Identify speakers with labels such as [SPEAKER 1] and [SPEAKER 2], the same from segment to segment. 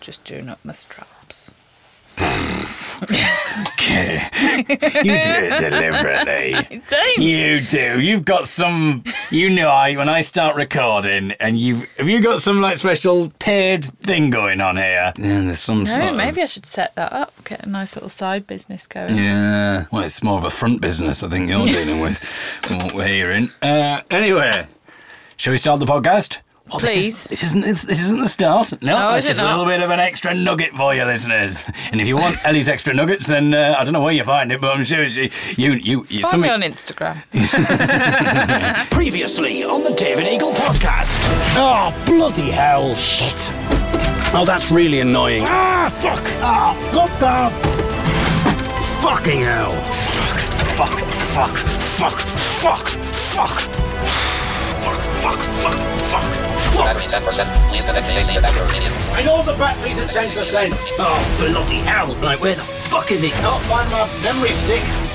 [SPEAKER 1] Just doing up my straps.
[SPEAKER 2] Okay. you do it deliberately. You do. You've got some. You know, I when I start recording, and you have you got some like special paired thing going on here. Yeah, there's some
[SPEAKER 1] No,
[SPEAKER 2] sort
[SPEAKER 1] maybe
[SPEAKER 2] of.
[SPEAKER 1] I should set that up. Get a nice little side business going.
[SPEAKER 2] Yeah. Well, it's more of a front business. I think you're dealing with from what we're hearing. Uh, anyway, shall we start the podcast?
[SPEAKER 1] Please.
[SPEAKER 2] This, is, this isn't this isn't the start. No,
[SPEAKER 1] Oh, is
[SPEAKER 2] just a little bit of an extra nugget for you, listeners. And if you want Ellie's extra nuggets, then uh, I don't know where you find it, but I'm sure she, you you you
[SPEAKER 1] Find me on Instagram.
[SPEAKER 2] Previously on the David Eagle podcast. Oh, bloody hell. Shit. Oh, that's really annoying. Ah, fuck. Ah, what the? Fucking hell. Fuck, fuck, fuck. Fuck, fuck, fuck, fuck.
[SPEAKER 3] Battery 10%. Please connect the AC adapter immediately.
[SPEAKER 2] I know the battery's at 10%. Oh, bloody hell. Right, where the fuck is it? Can't find my memory stick.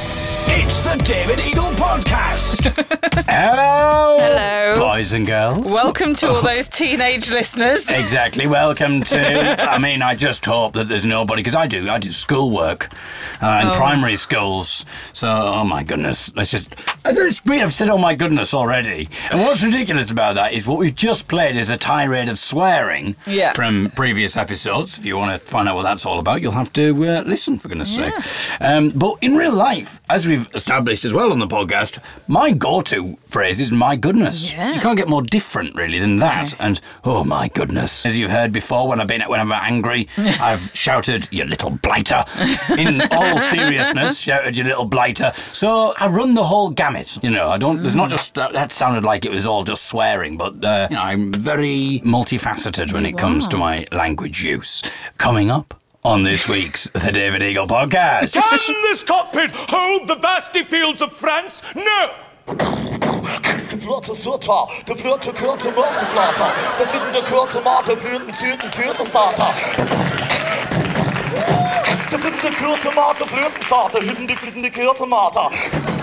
[SPEAKER 2] It's the David Eagle podcast. Hello.
[SPEAKER 1] Hello.
[SPEAKER 2] Boys and girls.
[SPEAKER 1] Welcome to all those teenage listeners.
[SPEAKER 2] Exactly. Welcome to. I mean, I just hope that there's nobody because I do. I do schoolwork uh, in
[SPEAKER 1] Oh.
[SPEAKER 2] primary schools. So, oh my goodness, let's just. Let's, we have said, oh my goodness, already. And what's ridiculous about that is what we've just played is a tirade of swearing
[SPEAKER 1] Yeah.
[SPEAKER 2] from previous episodes. If you want to find out what that's all about, you'll have to uh, listen. For goodness' sake. Um, but in real life, as we've established as well on the podcast, my go-to phrase is "my goodness."
[SPEAKER 1] Yeah.
[SPEAKER 2] You can't get more different, really, than that. And oh my goodness, as you've heard before, when I've been when I'm angry, I've shouted, "You little blighter!" In all seriousness, shouted, "You little blighter!" So I run the whole gamut. You know, I don't. There's not just that, that sounded like it was all just swearing, but uh, you know, I'm very multifaceted when it comes to my language use. Coming up. On this week's The David Eagle Podcast.
[SPEAKER 4] Can this cockpit hold the vasty fields of France? No!
[SPEAKER 5] Flotte Sutta, de flotte kurte Multiflater, de fliegende kurte Mate, flügende Tüten, Kürte Sata. De fliegende kurte Mate, flügende Sata, hütten die fliegende kurte Mate.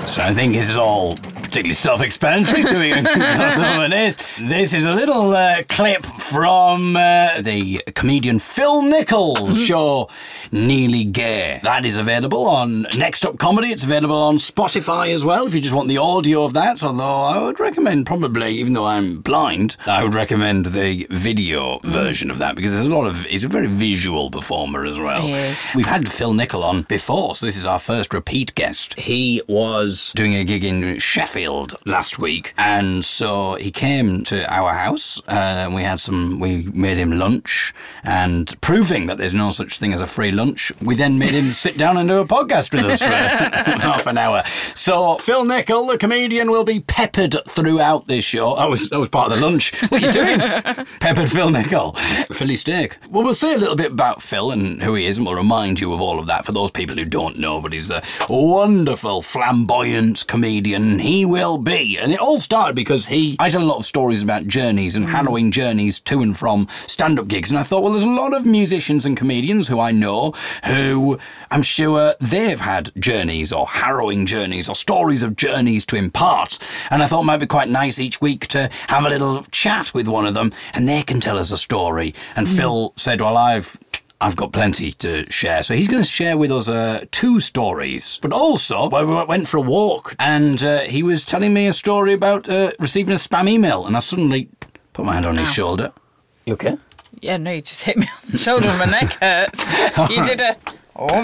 [SPEAKER 2] So I think it's all particularly self-explanatory to you. That's all it is. This is a little uh, clip from uh, the comedian Phil Nichol's show Nearly Gay. That is available on Next Up Comedy. It's available on Spotify as well if you just want the audio of that. Although I would recommend probably, even though I'm blind, I would recommend the video version of that because there's a lot of. He's a very visual performer as well. We've had Phil Nichol on before, so this is our first repeat guest. He was doing a gig in Sheffield last week, and so he came to our house. Uh, we had some, we made him lunch, and proving that there's no such thing as a free lunch, we then made him sit down and do a podcast with us for half an hour. So Phil Nichol, the comedian, will be peppered throughout this show. That was that was part of the lunch. What are you doing? Peppered Phil Nichol, Philly steak. Well, we'll say a little bit about Phil and who he is, and we'll remind you of all of that for those people who don't know. But he's a wonderful, flamboyant comedian. He will be, and it all started because he. I tell a lot of stories about journeys and hmm. harrowing journeys to and from stand-up gigs, and I thought, well, there's a lot of musicians and comedians who I know who I'm sure they've had journeys or harrowing journeys or stories of journeys to impart, and I thought it might be quite nice each week to have a little chat with one of them, and they can tell us a story. And hmm. Phil said, well, I've I've got plenty to share. So he's going to share with us uh, two stories, but also well, we went for a walk and uh, he was telling me a story about uh, receiving a spam email, and I suddenly put my hand on his shoulder. You okay?
[SPEAKER 1] Yeah, no, you just hit me on the shoulder and my neck hurts. You did a. Oh,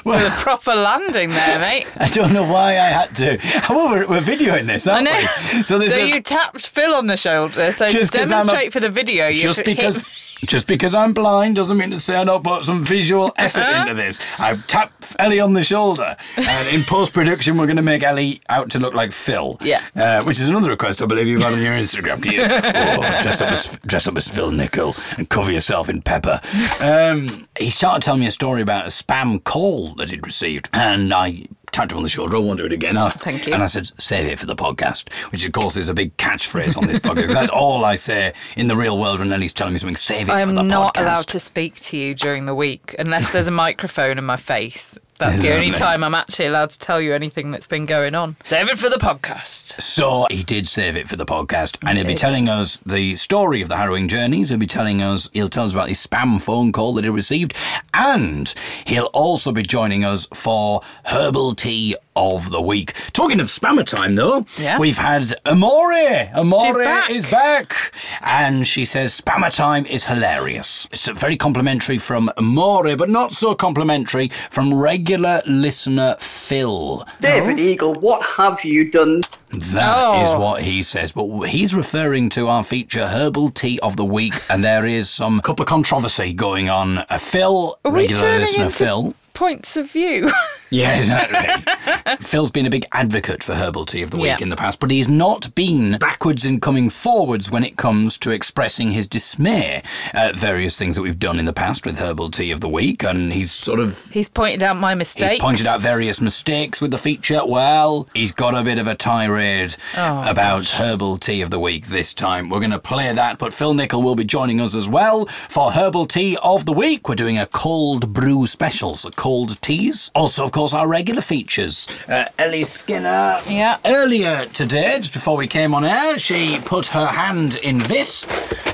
[SPEAKER 1] with a proper landing there, mate.
[SPEAKER 2] I don't know why I had to. Well, we're, we're videoing this, aren't
[SPEAKER 1] know.
[SPEAKER 2] we? So,
[SPEAKER 1] So
[SPEAKER 2] a-
[SPEAKER 1] you tapped Phil on the shoulder. So
[SPEAKER 2] Just
[SPEAKER 1] to
[SPEAKER 2] I'm a-
[SPEAKER 1] demonstrate for the video, you
[SPEAKER 2] just because just because I'm blind doesn't mean to say I don't put some visual effort into this. I've tapped Ellie on the shoulder, and in post production, we're going to make Ellie out to look like Phil.
[SPEAKER 1] Yeah.
[SPEAKER 2] uh, which is another request I believe you've had on your Instagram. You oh, dress up as dress up as Phil Nichol and cover yourself in pepper? Um, he started telling me a story about a spam call that he'd received, and I. Tapped him on the shoulder. I won't do it again. I-
[SPEAKER 1] Thank you.
[SPEAKER 2] And I said, "Save it for the podcast," which of course is a big catchphrase on this podcast. That's all I say in the real world when Ellie's telling me something. Save it
[SPEAKER 1] I am not
[SPEAKER 2] podcast.
[SPEAKER 1] allowed to speak to you during the week unless there's a microphone in my face. That's the only time I'm actually allowed to tell you anything that's been going on. Save it for the podcast.
[SPEAKER 2] So he did save it for the podcast, and he'll be telling us the story of the harrowing journeys. He'll be telling us, he'll tell us about his spam phone call that he received, and he'll also be joining us for herbal tea of the week. Talking of spammer time, though,
[SPEAKER 1] Yeah.
[SPEAKER 2] we've had Amore. Amore
[SPEAKER 1] She's back.
[SPEAKER 2] is back, and she says spammer time is hilarious. It's very complimentary from Amore, but not so complimentary from regular listener Phil.
[SPEAKER 6] David Eagle, what have you done?
[SPEAKER 2] That is
[SPEAKER 1] Oh.
[SPEAKER 2] what he says, but he's referring to our feature Herbal Tea of the Week, and there is some cup of controversy going on. Uh, Phil,
[SPEAKER 1] Are
[SPEAKER 2] regular
[SPEAKER 1] turning
[SPEAKER 2] listener
[SPEAKER 1] into
[SPEAKER 2] Phil.
[SPEAKER 1] points of view?
[SPEAKER 2] Yeah, exactly. Phil's been a big advocate for Herbal Tea of the Week
[SPEAKER 1] Yeah.
[SPEAKER 2] in the past, but he's not been backwards in coming forwards when it comes to expressing his dismay at various things that we've done in the past with Herbal Tea of the Week, and he's sort of
[SPEAKER 1] He's pointed out my mistakes.
[SPEAKER 2] He's pointed out various mistakes with the feature. Well, he's got a bit of a tirade
[SPEAKER 1] Oh,
[SPEAKER 2] about Herbal Tea of the Week this time. We're going to play that, but Phil Nichol will be joining us as well for Herbal Tea of the Week. We're doing a cold brew special, so cold teas. Also, of course, our regular features. Uh, Ellie Skinner.
[SPEAKER 1] Yeah.
[SPEAKER 2] Earlier today, just before we came on air, she put her hand in this.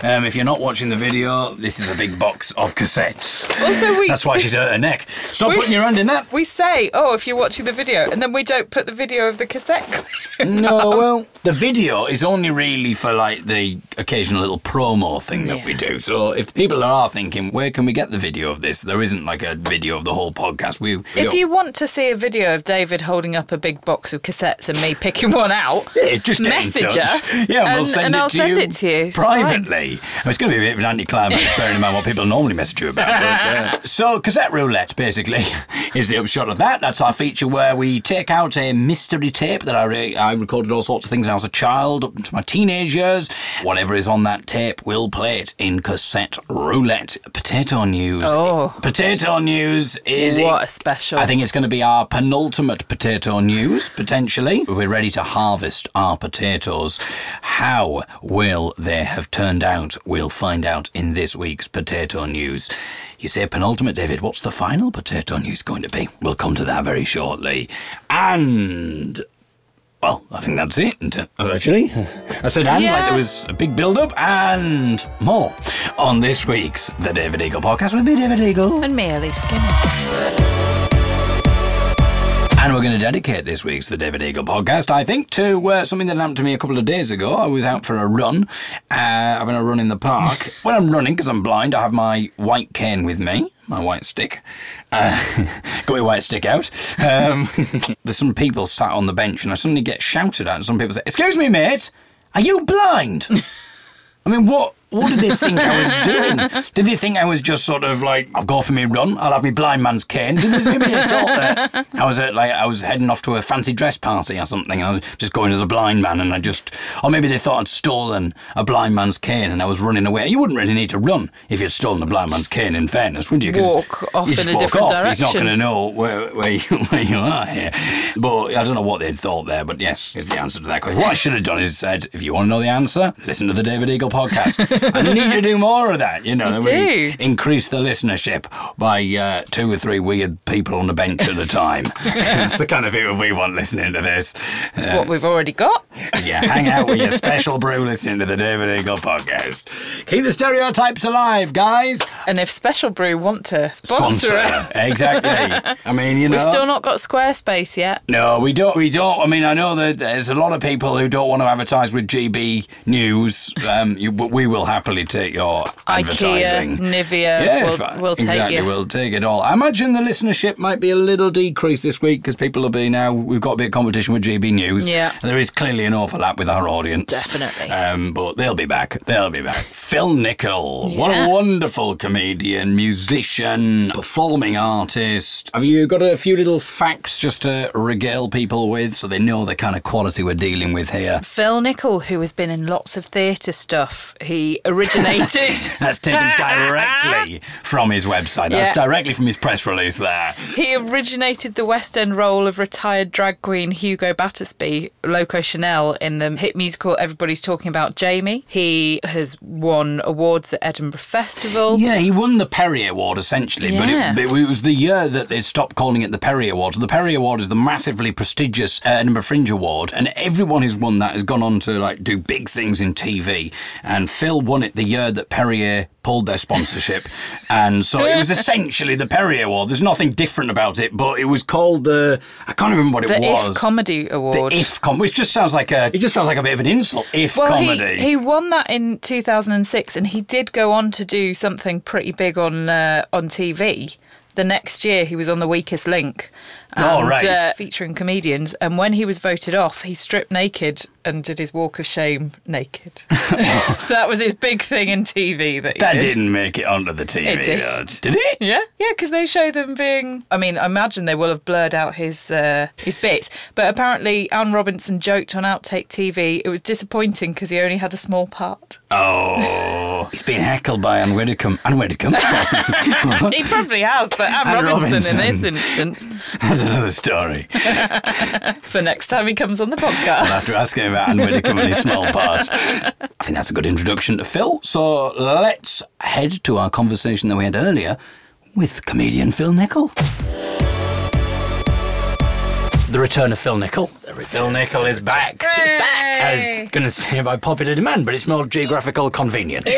[SPEAKER 2] Um, if you're not watching the video, this is a big box of cassettes.
[SPEAKER 1] Also, we-
[SPEAKER 2] That's why
[SPEAKER 1] we-
[SPEAKER 2] she's hurt her neck. Stop
[SPEAKER 1] we-
[SPEAKER 2] putting your hand in that.
[SPEAKER 1] We say, oh, if you're watching the video, and then we don't put the video of the cassette.
[SPEAKER 2] No, well, the video is only really for like the occasional little promo thing that we do. So if people are thinking, where can we get the video of this? There isn't like a video of the whole podcast. We, we
[SPEAKER 1] If you want to see a video of David holding up a big box of cassettes and me picking one out,
[SPEAKER 2] Yeah, just get in
[SPEAKER 1] message
[SPEAKER 2] touch.
[SPEAKER 1] us.
[SPEAKER 2] Yeah, and we'll send
[SPEAKER 1] and
[SPEAKER 2] it
[SPEAKER 1] I'll
[SPEAKER 2] to
[SPEAKER 1] send
[SPEAKER 2] you
[SPEAKER 1] it to you.
[SPEAKER 2] Privately. It's going to be a bit of an anticlimax, bearing in mind what people normally message you about. But, uh, so, cassette roulette basically is the upshot of that. That's our feature where we take out a mystery tape that I re- I recorded all sorts of things when I was a child, up to my teenage years. Whatever is on that tape, we'll play it in cassette roulette. Potato news.
[SPEAKER 1] Oh.
[SPEAKER 2] Potato news is
[SPEAKER 1] What a special.
[SPEAKER 2] I think it's going to be our penultimate potato news, potentially. We're ready to harvest our potatoes. How will they have turned out? We'll find out in this week's potato news. You say penultimate, David. What's the final potato news going to be? We'll come to that very shortly. And. Well, I think that's it? Actually, I said and like there was a big build up and more on this week's The David Eagle podcast with me, David Eagle.
[SPEAKER 1] and me, Ellie Skinner.
[SPEAKER 2] And we're going to dedicate this week's The David Eagle podcast, I think, to uh, something that happened to me a couple of days ago. I was out for a run, uh, having a run in the park. when I'm running, because I'm blind, I have my white cane with me, my white stick. Uh, got my white stick out. Um, there's some people sat on the bench, and I suddenly get shouted at, and some people say, Excuse me, mate, are you blind? I mean, what what did they think I was doing? Did they think I was just sort of like, I'll go for me run, I'll have my blind man's cane? Did they, maybe they thought that I was at, like I was heading off to a fancy dress party or something, and I was just going as a blind man, and I just, or maybe they thought I'd stolen a blind man's cane and I was running away. You wouldn't really need to run if you'd stolen a blind man's cane. In fairness, would you? 'Cause
[SPEAKER 1] Walk off
[SPEAKER 2] you
[SPEAKER 1] in a
[SPEAKER 2] walk
[SPEAKER 1] different
[SPEAKER 2] off. He's not going to know where where you, where you are here. But I don't know what they'd thought there. But yes, is the answer to that question. What I should have done is said, if you want to know the answer, listen to the David Eagle podcast. I need to do more of that. You know, we
[SPEAKER 1] do.
[SPEAKER 2] increase the listenership by uh, two or three weird people on the bench at a time. That's the kind of people we want listening to this. Uh,
[SPEAKER 1] what we've already got.
[SPEAKER 2] yeah, hang out with your special brew listening to the David Eagle podcast. Keep the stereotypes alive, guys.
[SPEAKER 1] And if Special Brew want to sponsor, it,
[SPEAKER 2] exactly. I mean, you know.
[SPEAKER 1] we've still not got Squarespace yet.
[SPEAKER 2] No, we don't. We don't. I mean, I know that there's a lot of people who don't want to advertise with GB News, um, you, but we will happily take your advertising.
[SPEAKER 1] IKEA, Nivea,
[SPEAKER 2] if-
[SPEAKER 1] we'll, we'll take
[SPEAKER 2] it.
[SPEAKER 1] exactly.
[SPEAKER 2] We'll take it all. I imagine the listenership might be a little decreased this week because people will be now. We've got a bit of competition with GB News.
[SPEAKER 1] Yeah.
[SPEAKER 2] And there is clearly an overlap with our audience.
[SPEAKER 1] Definitely.
[SPEAKER 2] Um, but they'll be back. They'll be back. Phil Nichol, what a wonderful comedian, musician, performing artist. Have you got a few little facts just to regale people with so they know the kind of quality we're dealing with here?
[SPEAKER 1] Phil Nichol, who has been in lots of theatre stuff, he originated.
[SPEAKER 2] That's taken directly from his website. That's
[SPEAKER 1] Yeah.
[SPEAKER 2] directly from his press release there.
[SPEAKER 1] He originated the West End role of retired drag queen Hugo Battersby, Loco Chanel, in the hit musical Everybody's Talking About Jamie. He has won awards at Edinburgh Festival.
[SPEAKER 2] Yeah, he won the Perrier Award essentially, but it, it was the year that they stopped calling it the Perrier Award. So the Perrier Award is the massively prestigious uh, Edinburgh Fringe Award, and everyone who's won that has gone on to like do big things in TV. And Phil won it the year that Perrier pulled their sponsorship, and so it was essentially the Perrier Award. There's nothing different about it, but it was called the I can't remember what
[SPEAKER 1] The
[SPEAKER 2] it was.
[SPEAKER 1] The If Comedy Award. the.
[SPEAKER 2] If com, which just sounds like a it just sounds like a bit of an insult. If
[SPEAKER 1] well,
[SPEAKER 2] comedy.
[SPEAKER 1] He, he won that in 2006, and he did go on to do something pretty big on uh, on TV. The next year, he was on The Weakest Link, and,
[SPEAKER 2] Oh, right.
[SPEAKER 1] uh, featuring comedians. And when he was voted off, he stripped naked and did his walk of shame naked. so that was his big thing in TV that he
[SPEAKER 2] that
[SPEAKER 1] did.
[SPEAKER 2] didn't make it onto the TV.
[SPEAKER 1] It did.
[SPEAKER 2] Did it?
[SPEAKER 1] Yeah, yeah, because they show them being. I mean, I imagine they will have blurred out his uh, his bits, but apparently Anne Robinson joked on Outtake TV. It was disappointing because he only had a small part.
[SPEAKER 2] Oh, he's been heckled by Ann Widdecombe. Ann Widdecombe?
[SPEAKER 1] he probably has, but Anne,
[SPEAKER 2] Anne
[SPEAKER 1] Robinson, in this instance,
[SPEAKER 2] another story.
[SPEAKER 1] for next time he comes on the podcast.
[SPEAKER 2] After asking about Ann Widdecombe and his small part. I think that's a good introduction to Phil. So let's head to our conversation that we had earlier with comedian Phil Nichol. The return of Phil Nichol. Phil Nichol is back. Back, as going to say by popular demand, but it's more geographical convenience.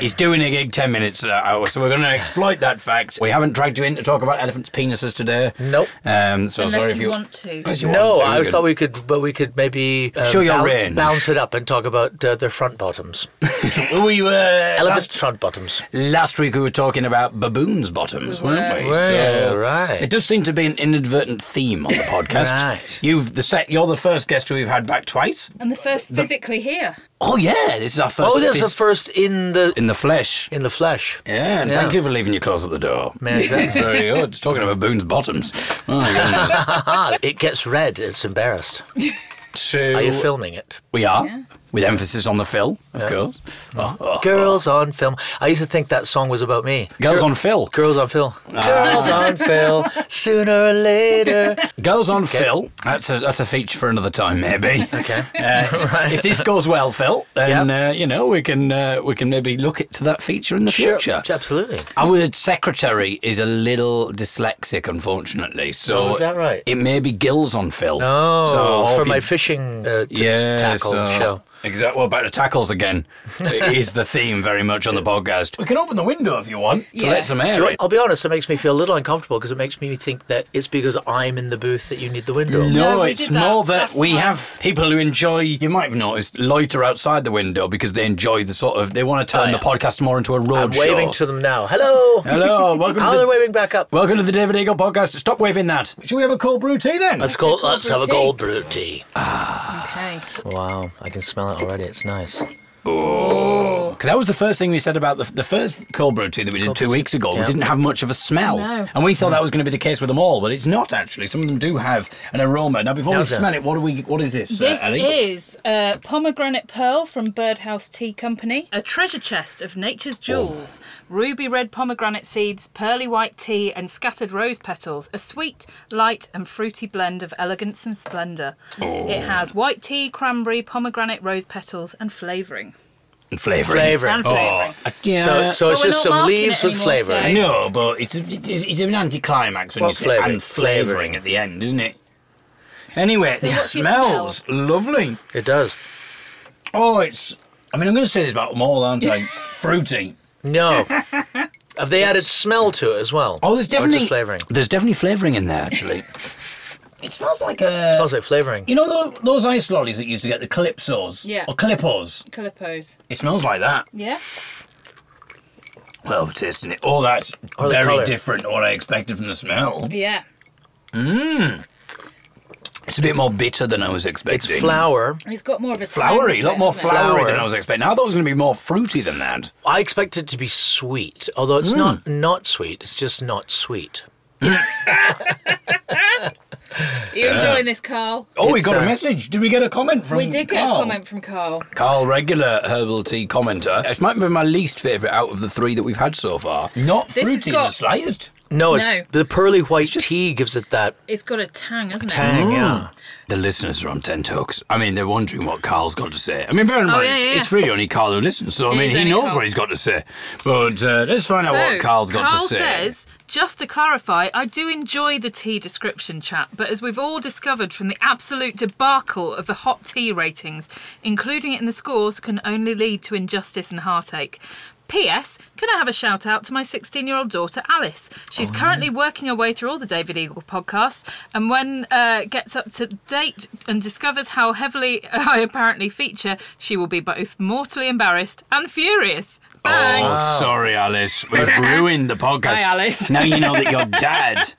[SPEAKER 2] He's doing a gig 10 minutes an hour, so we're going to exploit that fact. We haven't dragged you in to talk about elephants' penises today.
[SPEAKER 7] Nope.
[SPEAKER 2] Um, so
[SPEAKER 1] Unless
[SPEAKER 2] sorry if
[SPEAKER 1] you
[SPEAKER 2] you
[SPEAKER 1] want to.
[SPEAKER 2] Unless you
[SPEAKER 7] No,
[SPEAKER 2] want to,
[SPEAKER 7] I
[SPEAKER 2] you
[SPEAKER 7] thought
[SPEAKER 2] can-
[SPEAKER 7] we could, but we could maybe uh,
[SPEAKER 2] Show your
[SPEAKER 7] boun-
[SPEAKER 2] range.
[SPEAKER 7] bounce it up and talk about uh, their front bottoms,
[SPEAKER 2] we were
[SPEAKER 7] elephant
[SPEAKER 2] last,
[SPEAKER 7] front bottoms.
[SPEAKER 2] last week we were talking about baboons' bottoms, weren't we?
[SPEAKER 7] Well, right.
[SPEAKER 2] It does seem to be an inadvertent theme on the podcast.
[SPEAKER 7] Right.
[SPEAKER 2] You've the set. You're the first guest who we've had back twice.
[SPEAKER 1] And the first physically here.
[SPEAKER 2] Oh yeah, this is our first.
[SPEAKER 7] Oh, that's the
[SPEAKER 2] phys-
[SPEAKER 7] first in the
[SPEAKER 2] in the flesh.
[SPEAKER 7] in the flesh.
[SPEAKER 2] Yeah, and
[SPEAKER 7] Yeah.
[SPEAKER 2] thank you for leaving your clothes at the door.
[SPEAKER 7] Man, exactly.
[SPEAKER 2] Very good. Talking about Boone's bottoms. Oh, yeah.
[SPEAKER 7] It gets red. It's embarrassed.
[SPEAKER 2] so
[SPEAKER 7] Are you filming it?
[SPEAKER 2] we are with emphasis on the Phil, of course. Oh, oh.
[SPEAKER 7] Girls on film. I used to think that song was about me.
[SPEAKER 2] Girls
[SPEAKER 7] Girl-
[SPEAKER 2] on Phil.
[SPEAKER 7] Girls on Phil.
[SPEAKER 2] Ah.
[SPEAKER 7] Girls on Phil. Sooner or later.
[SPEAKER 2] Girls on Phil. That's a that's a feature for another time, maybe.
[SPEAKER 7] Okay.
[SPEAKER 2] Uh, If this goes well, Phil, then uh, you know we can uh, we can maybe look it to that feature in the
[SPEAKER 7] Sure.
[SPEAKER 2] future.
[SPEAKER 7] Absolutely.
[SPEAKER 2] Our secretary is a little dyslexic, unfortunately. So
[SPEAKER 7] Oh, is that right?
[SPEAKER 2] It may be gills on Phil.
[SPEAKER 7] Oh,
[SPEAKER 2] so
[SPEAKER 7] for my fishing uh, t-
[SPEAKER 2] yeah,
[SPEAKER 7] tackle
[SPEAKER 2] so-
[SPEAKER 7] show.
[SPEAKER 2] Exactly. Well, back to tackles again. it is the theme very much on the podcast. We can open the window if you want to
[SPEAKER 1] Yeah.
[SPEAKER 2] let some air
[SPEAKER 7] you
[SPEAKER 2] in.
[SPEAKER 7] I'll be honest, it makes me feel a little uncomfortable because it makes me think that it's because I'm in the booth that you need the window.
[SPEAKER 2] No,
[SPEAKER 1] No, we
[SPEAKER 2] it's
[SPEAKER 1] did that
[SPEAKER 2] more that
[SPEAKER 1] last
[SPEAKER 2] we
[SPEAKER 1] time.
[SPEAKER 2] have people who enjoy. You might have noticed loiter outside the window because they enjoy the sort of. They want to turn
[SPEAKER 7] Oh,
[SPEAKER 2] the podcast more into a road
[SPEAKER 7] I'm waving
[SPEAKER 2] show.
[SPEAKER 7] to them now. Hello.
[SPEAKER 2] Hello, welcome.
[SPEAKER 7] Oh,
[SPEAKER 2] to
[SPEAKER 7] they're
[SPEAKER 2] the,
[SPEAKER 7] waving back up.
[SPEAKER 2] welcome to the David Eagle podcast. Stop waving that. Should we have a cold brew tea then?
[SPEAKER 7] Let's go. Let's have a
[SPEAKER 1] tea.
[SPEAKER 7] gold brew tea.
[SPEAKER 1] Okay.
[SPEAKER 7] Wow, I can smell it already. It's nice.
[SPEAKER 2] Because that was the first thing we said about the, the first cold brew tea that we did two weeks ago. We didn't have much of a smell.
[SPEAKER 1] No.
[SPEAKER 2] And we thought that was going to be the case with them all, but it's not actually. Some of them do have an aroma. Now, before we
[SPEAKER 7] How's that?
[SPEAKER 2] smell it, what do we? What is this?
[SPEAKER 1] This
[SPEAKER 2] uh, Ellie?
[SPEAKER 1] is uh, pomegranate pearl from Birdhouse Tea Company, a treasure chest of nature's jewels, ruby red pomegranate seeds, pearly white tea, and scattered rose petals. A sweet, light, and fruity blend of elegance and splendour. It has white tea, cranberry, pomegranate, rose petals, and flavouring.
[SPEAKER 2] Flavouring.
[SPEAKER 7] Flavouring.
[SPEAKER 1] And flavouring.
[SPEAKER 2] Uh, yeah.
[SPEAKER 7] So, so it's
[SPEAKER 1] we're
[SPEAKER 7] just
[SPEAKER 1] not
[SPEAKER 7] some
[SPEAKER 1] marking
[SPEAKER 7] leaves
[SPEAKER 1] it
[SPEAKER 7] with
[SPEAKER 1] anymore,
[SPEAKER 7] flavour.
[SPEAKER 1] so-
[SPEAKER 2] No, but it's, it's, it's an anticlimax when
[SPEAKER 7] What's
[SPEAKER 2] you say
[SPEAKER 7] flavouring?
[SPEAKER 2] and flavouring
[SPEAKER 7] Flavouring.
[SPEAKER 2] at the end, isn't it? Anyway,
[SPEAKER 1] So
[SPEAKER 2] it
[SPEAKER 1] what's your
[SPEAKER 2] smells lovely.
[SPEAKER 7] It does.
[SPEAKER 2] Oh, it's. I mean, I'm going to say this about them all, aren't I? Fruity.
[SPEAKER 7] No. Have they added smell to it as well?
[SPEAKER 2] Oh, there's
[SPEAKER 7] Or
[SPEAKER 2] definitely
[SPEAKER 7] just flavouring.
[SPEAKER 2] There's definitely flavouring in there, actually. it smells like a.
[SPEAKER 7] smells like flavouring.
[SPEAKER 2] You know tho- those ice lollies that you used to get, the Calypsos?
[SPEAKER 1] Yeah.
[SPEAKER 2] Or Calypos?
[SPEAKER 1] Calippos.
[SPEAKER 2] It smells like that.
[SPEAKER 1] Yeah?
[SPEAKER 2] Well, tasting it. Oh, that's
[SPEAKER 7] Or the
[SPEAKER 2] very
[SPEAKER 7] colour.
[SPEAKER 2] different to what I expected from the smell.
[SPEAKER 1] Yeah. Mmm.
[SPEAKER 2] It's a bit more bitter than I was expecting.
[SPEAKER 7] It's
[SPEAKER 2] expecting.
[SPEAKER 7] flour.
[SPEAKER 1] It's got more of a
[SPEAKER 2] Flowery, a
[SPEAKER 1] tang
[SPEAKER 2] lot more
[SPEAKER 1] hasn't it?
[SPEAKER 2] flowery
[SPEAKER 7] Flour.
[SPEAKER 2] than I was expecting. I thought it was going to be more fruity than that.
[SPEAKER 7] I expect it to be sweet, although it's not hmm. not sweet. It's just not sweet.
[SPEAKER 1] you enjoying this, Carl?
[SPEAKER 2] Oh, we
[SPEAKER 7] It's,
[SPEAKER 2] got a
[SPEAKER 7] uh,
[SPEAKER 2] message. Did we get a comment from Carl?
[SPEAKER 1] We did get
[SPEAKER 2] Carl?
[SPEAKER 1] a comment from Carl.
[SPEAKER 2] Carl, regular herbal tea commenter. It might be my least favourite out of the three that we've had so far. Not
[SPEAKER 1] This has
[SPEAKER 2] fruity in
[SPEAKER 1] got-
[SPEAKER 2] the slightest.
[SPEAKER 7] No, it's
[SPEAKER 1] No.
[SPEAKER 7] the pearly white tea gives it that
[SPEAKER 1] It's got a tang, hasn't it?
[SPEAKER 7] tang. Yeah.
[SPEAKER 2] The listeners are on tenterhooks. I mean, they're wondering what Carl's got to say. I mean, bear in
[SPEAKER 1] Oh,
[SPEAKER 2] mind,
[SPEAKER 1] yeah,
[SPEAKER 2] it's,
[SPEAKER 1] yeah.
[SPEAKER 2] it's really only Carl who listens, so I
[SPEAKER 1] It
[SPEAKER 2] mean,
[SPEAKER 1] is
[SPEAKER 2] he
[SPEAKER 1] only
[SPEAKER 2] knows
[SPEAKER 1] Carl.
[SPEAKER 2] what he's got to say. But uh, let's find out what Carl's got
[SPEAKER 1] Carl
[SPEAKER 2] to say.
[SPEAKER 1] says, just to clarify, I do enjoy the tea description chat, but as we've all discovered from the absolute debacle of the hot tea ratings, including it in the scores can only lead to injustice and heartache. P.S. Can I have a shout out to my 16 year old daughter Alice? She's
[SPEAKER 2] Oh,
[SPEAKER 1] currently working her way through all the David Eagle podcasts, and when uh, gets up to date and discovers how heavily I apparently feature, she will be both mortally embarrassed and furious. Thanks.
[SPEAKER 2] Oh, sorry, Alice. We've ruined the podcast.
[SPEAKER 1] Hi, Alice.
[SPEAKER 2] Now you know that your dad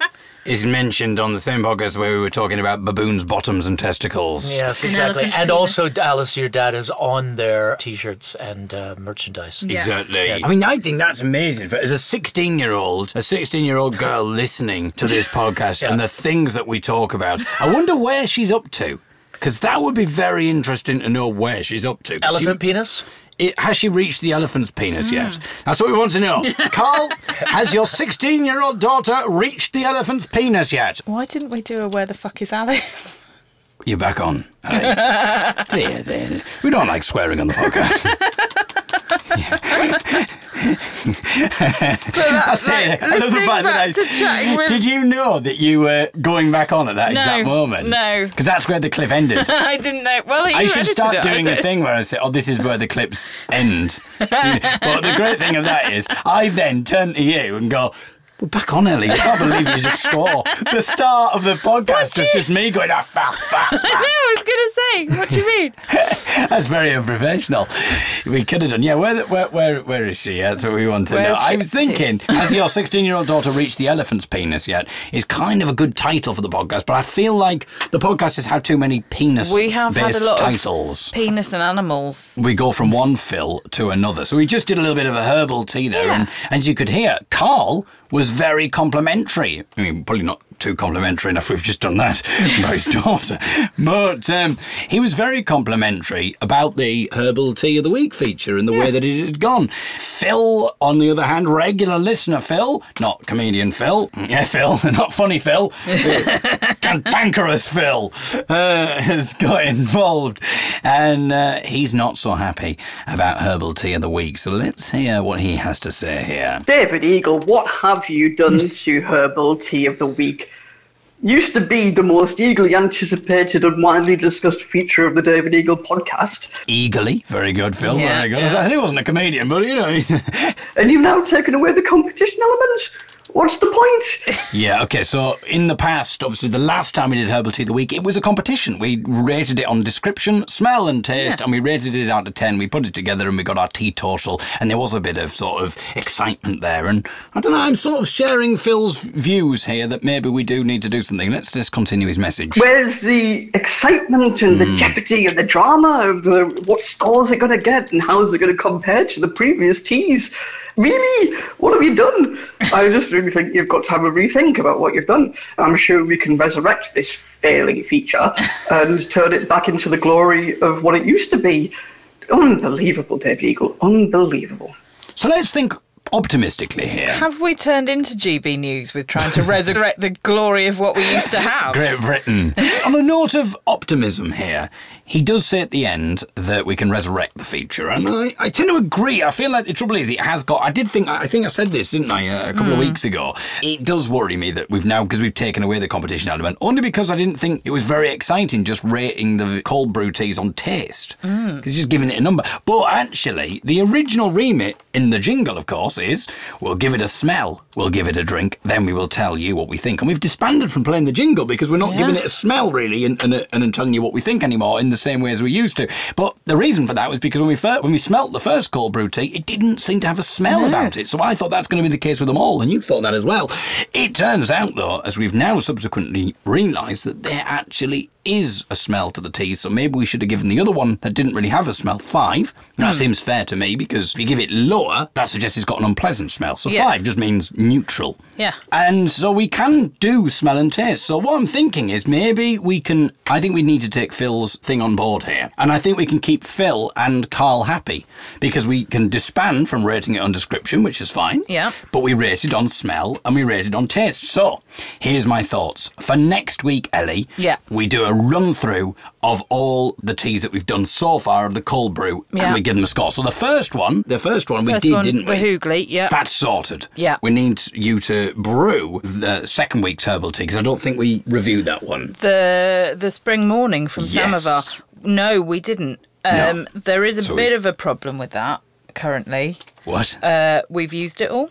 [SPEAKER 2] is mentioned on the same podcast where we were talking about baboons' bottoms and testicles.
[SPEAKER 7] Yes, exactly.
[SPEAKER 1] elephant's
[SPEAKER 7] And also, Alice, your dad is on their t-shirts and uh, merchandise.
[SPEAKER 1] Yeah.
[SPEAKER 2] Exactly.
[SPEAKER 7] Yeah.
[SPEAKER 2] I mean, I think that's amazing. For, as a 16 year old, a 16 year old girl listening to this podcast and the things that we talk about, I wonder where she's up to. Because that would be very interesting to know where she's up to.
[SPEAKER 7] Elephant
[SPEAKER 2] she-
[SPEAKER 7] penis?
[SPEAKER 2] It, has she reached the elephant's penis
[SPEAKER 1] Hmm.
[SPEAKER 2] yet? That's what we want to know. Carl, has your 16 year old daughter reached the elephant's penis yet?
[SPEAKER 1] Why didn't we do a Where the Fuck is Alice?
[SPEAKER 2] You're back on. Hey. dear, dear. We don't like swearing on the podcast. I say,
[SPEAKER 1] like,
[SPEAKER 2] I love the fact that I.
[SPEAKER 1] chatting with-
[SPEAKER 2] Did you know that you were going back on at that
[SPEAKER 1] No,
[SPEAKER 2] exact moment?
[SPEAKER 1] no.
[SPEAKER 2] Because that's where the clip ended.
[SPEAKER 1] I didn't know. Well, you
[SPEAKER 2] I should start
[SPEAKER 1] it,
[SPEAKER 2] doing the
[SPEAKER 1] did.
[SPEAKER 2] thing where I say, "Oh, this is where the clips end." So- but the great thing of that is, I then turn to you and go. We're back on, Ellie. I can't believe you just score. The start of the podcast is just me going, ah, fuck, fuck,
[SPEAKER 1] I know, I was going to say. What do you mean?
[SPEAKER 2] That's very unprofessional. We could have done. Yeah, where, where, where, where is she? That's what we want to know. I was thinking, has your 16 year old daughter reached the elephant's penis yet? Is kind of a good title for the podcast, but I feel like the podcast has had too many penis
[SPEAKER 1] We have had a lot
[SPEAKER 2] titles.
[SPEAKER 1] of penis and animals.
[SPEAKER 2] we go from one fill to another. So we just did a little bit of a herbal tea there,
[SPEAKER 1] Yeah.
[SPEAKER 2] and as you could hear, Carl was very complimentary. I mean, probably not too complimentary enough. We've just done that about his daughter, but um, he was very complimentary about the herbal tea of the week feature and the way that it had gone. Phil, on the other hand, regular listener Phil, not comedian Phil, yeah, Phil, not funny Phil, cantankerous Phil uh, has got involved, and uh, he's not so happy about herbal tea of the week. So let's hear what he has to say here.
[SPEAKER 6] David Eagle, what have you done to Herbal Tea of the Week? Used to be the most eagerly anticipated and widely discussed feature of the David Eagle podcast,
[SPEAKER 2] Eagerly, very good, Phil.
[SPEAKER 1] Yeah,
[SPEAKER 2] very good.
[SPEAKER 1] yeah.
[SPEAKER 2] I said he wasn't a comedian, but you know.
[SPEAKER 6] and you've now taken away the competition element. What's the point?
[SPEAKER 2] yeah. Okay. So in the past, obviously, the last time we did herbal tea of the week, it was a competition. We rated it on description, smell, and taste, and we rated it out of ten. We put it together, and we got our tea total, and there was a bit of sort of excitement there. And I don't know. I'm sort of sharing Phil's views here that maybe we do need to do something. Let's just continue his message.
[SPEAKER 6] Where's the excitement and the hmm. jeopardy and the drama of the what scores are going to get and how is it going to compare to the previous teas? Really? What have you done? I just really think you've got to have a rethink about what you've done. I'm sure we can resurrect this failing feature and turn it back into the glory of what it used to be. Unbelievable, Dave Eagle. Unbelievable.
[SPEAKER 2] So let's think optimistically here.
[SPEAKER 1] Have we turned into GB News with trying to resurrect the glory of what we used to have?
[SPEAKER 2] Great Britain. On a note of optimism here, he does say at the end that we can resurrect the feature, and I, I tend to agree. I feel like the trouble is it has got. I did think. I think I said this, didn't I, uh, a couple of weeks ago? It does worry me that we've now because we've taken away the competition element, only because I didn't think it was very exciting just rating the cold brew teas on taste, because just giving it a number. But actually, the original remit in the jingle, of course, is we'll give it a smell, we'll give it a drink, then we will tell you what we think. And we've disbanded from playing the jingle because we're not
[SPEAKER 1] Yeah.
[SPEAKER 2] giving it a smell really and, and, and telling you what we think anymore in the same way as we used to. But the reason for that was because when we first, when we smelt the first cold brew tea, it didn't seem to have a smell about it. So I thought that's going to be the case with them all, and you thought that as well. It turns out, though, as we've now subsequently realised, that there actually is a smell to the tea. So maybe we should have given the other one that didn't really have a smell five. That hmm. seems fair to me because if you give it lower, that suggests it's got an unpleasant smell. So
[SPEAKER 1] Yeah.
[SPEAKER 2] five just means neutral.
[SPEAKER 1] Yeah.
[SPEAKER 2] And so we can do smell and taste. So what I'm thinking is maybe we can. I think we need to take Phil's thing on board here, and I think we can keep Phil and Carl happy because we can disband from rating it on description, which is fine.
[SPEAKER 1] Yeah.
[SPEAKER 2] But we rated on smell and we rated on taste. So here's my thoughts for next week, Ellie.
[SPEAKER 1] Yeah.
[SPEAKER 2] We do a run through of all the teas that we've done so far of the cold brew,
[SPEAKER 1] Yeah.
[SPEAKER 2] and we give them a score. So the first one, the first one
[SPEAKER 1] First
[SPEAKER 2] we did,
[SPEAKER 1] one,
[SPEAKER 2] didn't
[SPEAKER 1] the
[SPEAKER 2] we?
[SPEAKER 1] Hoogly, yeah.
[SPEAKER 2] That's sorted.
[SPEAKER 1] Yeah.
[SPEAKER 2] We need you to brew the second week's herbal tea because I don't think we reviewed that one.
[SPEAKER 1] the the spring morning from
[SPEAKER 2] Yes.
[SPEAKER 1] Samovar. No, we didn't.
[SPEAKER 2] No.
[SPEAKER 1] Um, There is a
[SPEAKER 2] So we-
[SPEAKER 1] bit of a problem with that currently.
[SPEAKER 2] What?
[SPEAKER 1] Uh, we've used it all,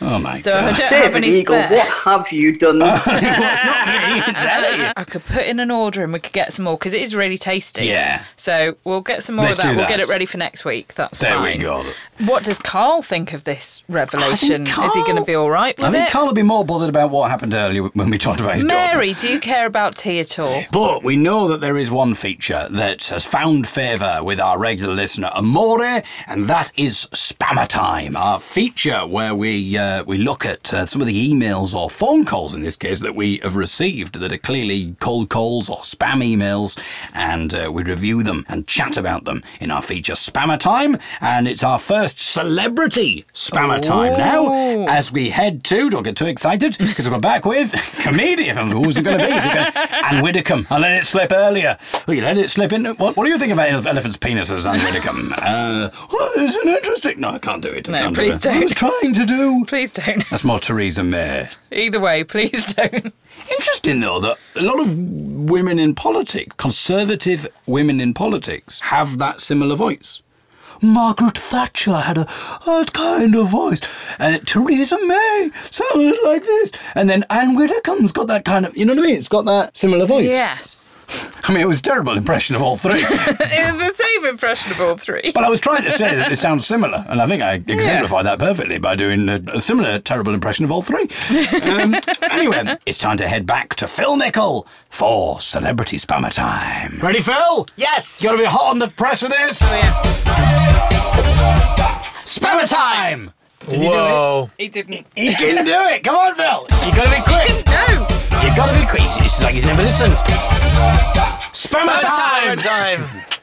[SPEAKER 2] oh my
[SPEAKER 1] so I
[SPEAKER 2] god.
[SPEAKER 1] don't have
[SPEAKER 6] David
[SPEAKER 1] any
[SPEAKER 6] Eagle,
[SPEAKER 1] spare.
[SPEAKER 6] what have you done?
[SPEAKER 2] it's not me, it's Ellie.
[SPEAKER 1] I could put in an order and we could get some more because it is really tasty.
[SPEAKER 2] Yeah.
[SPEAKER 1] So we'll get some more
[SPEAKER 2] Let's
[SPEAKER 1] of that.
[SPEAKER 2] do
[SPEAKER 1] We'll get it ready for next week. That's
[SPEAKER 2] There
[SPEAKER 1] fine.
[SPEAKER 2] we go.
[SPEAKER 1] What does Carl think of this revelation? is he going to be all right with
[SPEAKER 2] I think
[SPEAKER 1] it?
[SPEAKER 2] Carl will be more bothered about what happened earlier when we talked about his daughter.
[SPEAKER 1] Mary, do you care about tea at all?
[SPEAKER 2] But we know that there is one feature that has found favour with our regular listener Amore, and that is Spammer Time, our feature where we uh, we look at uh, some of the emails or phone calls in this case that we have received that are clearly cold calls or spam emails, and uh, we review them and chat about them in our feature Spammer Time, and it's our first celebrity Spammer Time now as we head to. Don't get too excited because we're back with comedian. Who's it going to be? Is it to Ann Widdecombe? I let it slip earlier. Oh, you let it slip in. What, what do you think about elephants' penises, Ann Widdecombe? Uh, well, it's an interesting. No, I can't do it. I
[SPEAKER 1] No,
[SPEAKER 2] can't do
[SPEAKER 1] please
[SPEAKER 2] it. I was trying to do.
[SPEAKER 1] Please don't.
[SPEAKER 2] That's more Theresa May.
[SPEAKER 1] Either way, please don't.
[SPEAKER 2] Interesting though that a lot of women in politics, conservative women in politics, have that similar voice. Margaret Thatcher had a, a kind of voice, and Theresa May sounded like this, and then Ann Widdecombe's got that kind of, you know what I mean? It's got that similar voice.
[SPEAKER 1] Yes.
[SPEAKER 2] I mean, it was a terrible impression of all three,
[SPEAKER 1] It was the same impression of all three.
[SPEAKER 2] but I was trying to say that they sound similar, and I think I exemplified that perfectly by doing a, a similar terrible impression of all three. Um, anyway, it's time to head back to Phil Nichol for Celebrity Spammer Time. Ready, Phil?
[SPEAKER 7] Yes.
[SPEAKER 2] You gotta be hot on the press with this. Spammer time!
[SPEAKER 7] Whoa.
[SPEAKER 1] He didn't.
[SPEAKER 2] You can do it! Come on, Phil! You gotta be quick!
[SPEAKER 1] No.
[SPEAKER 2] You gotta be quick! It's like he's never listened. Spammer time!
[SPEAKER 7] time.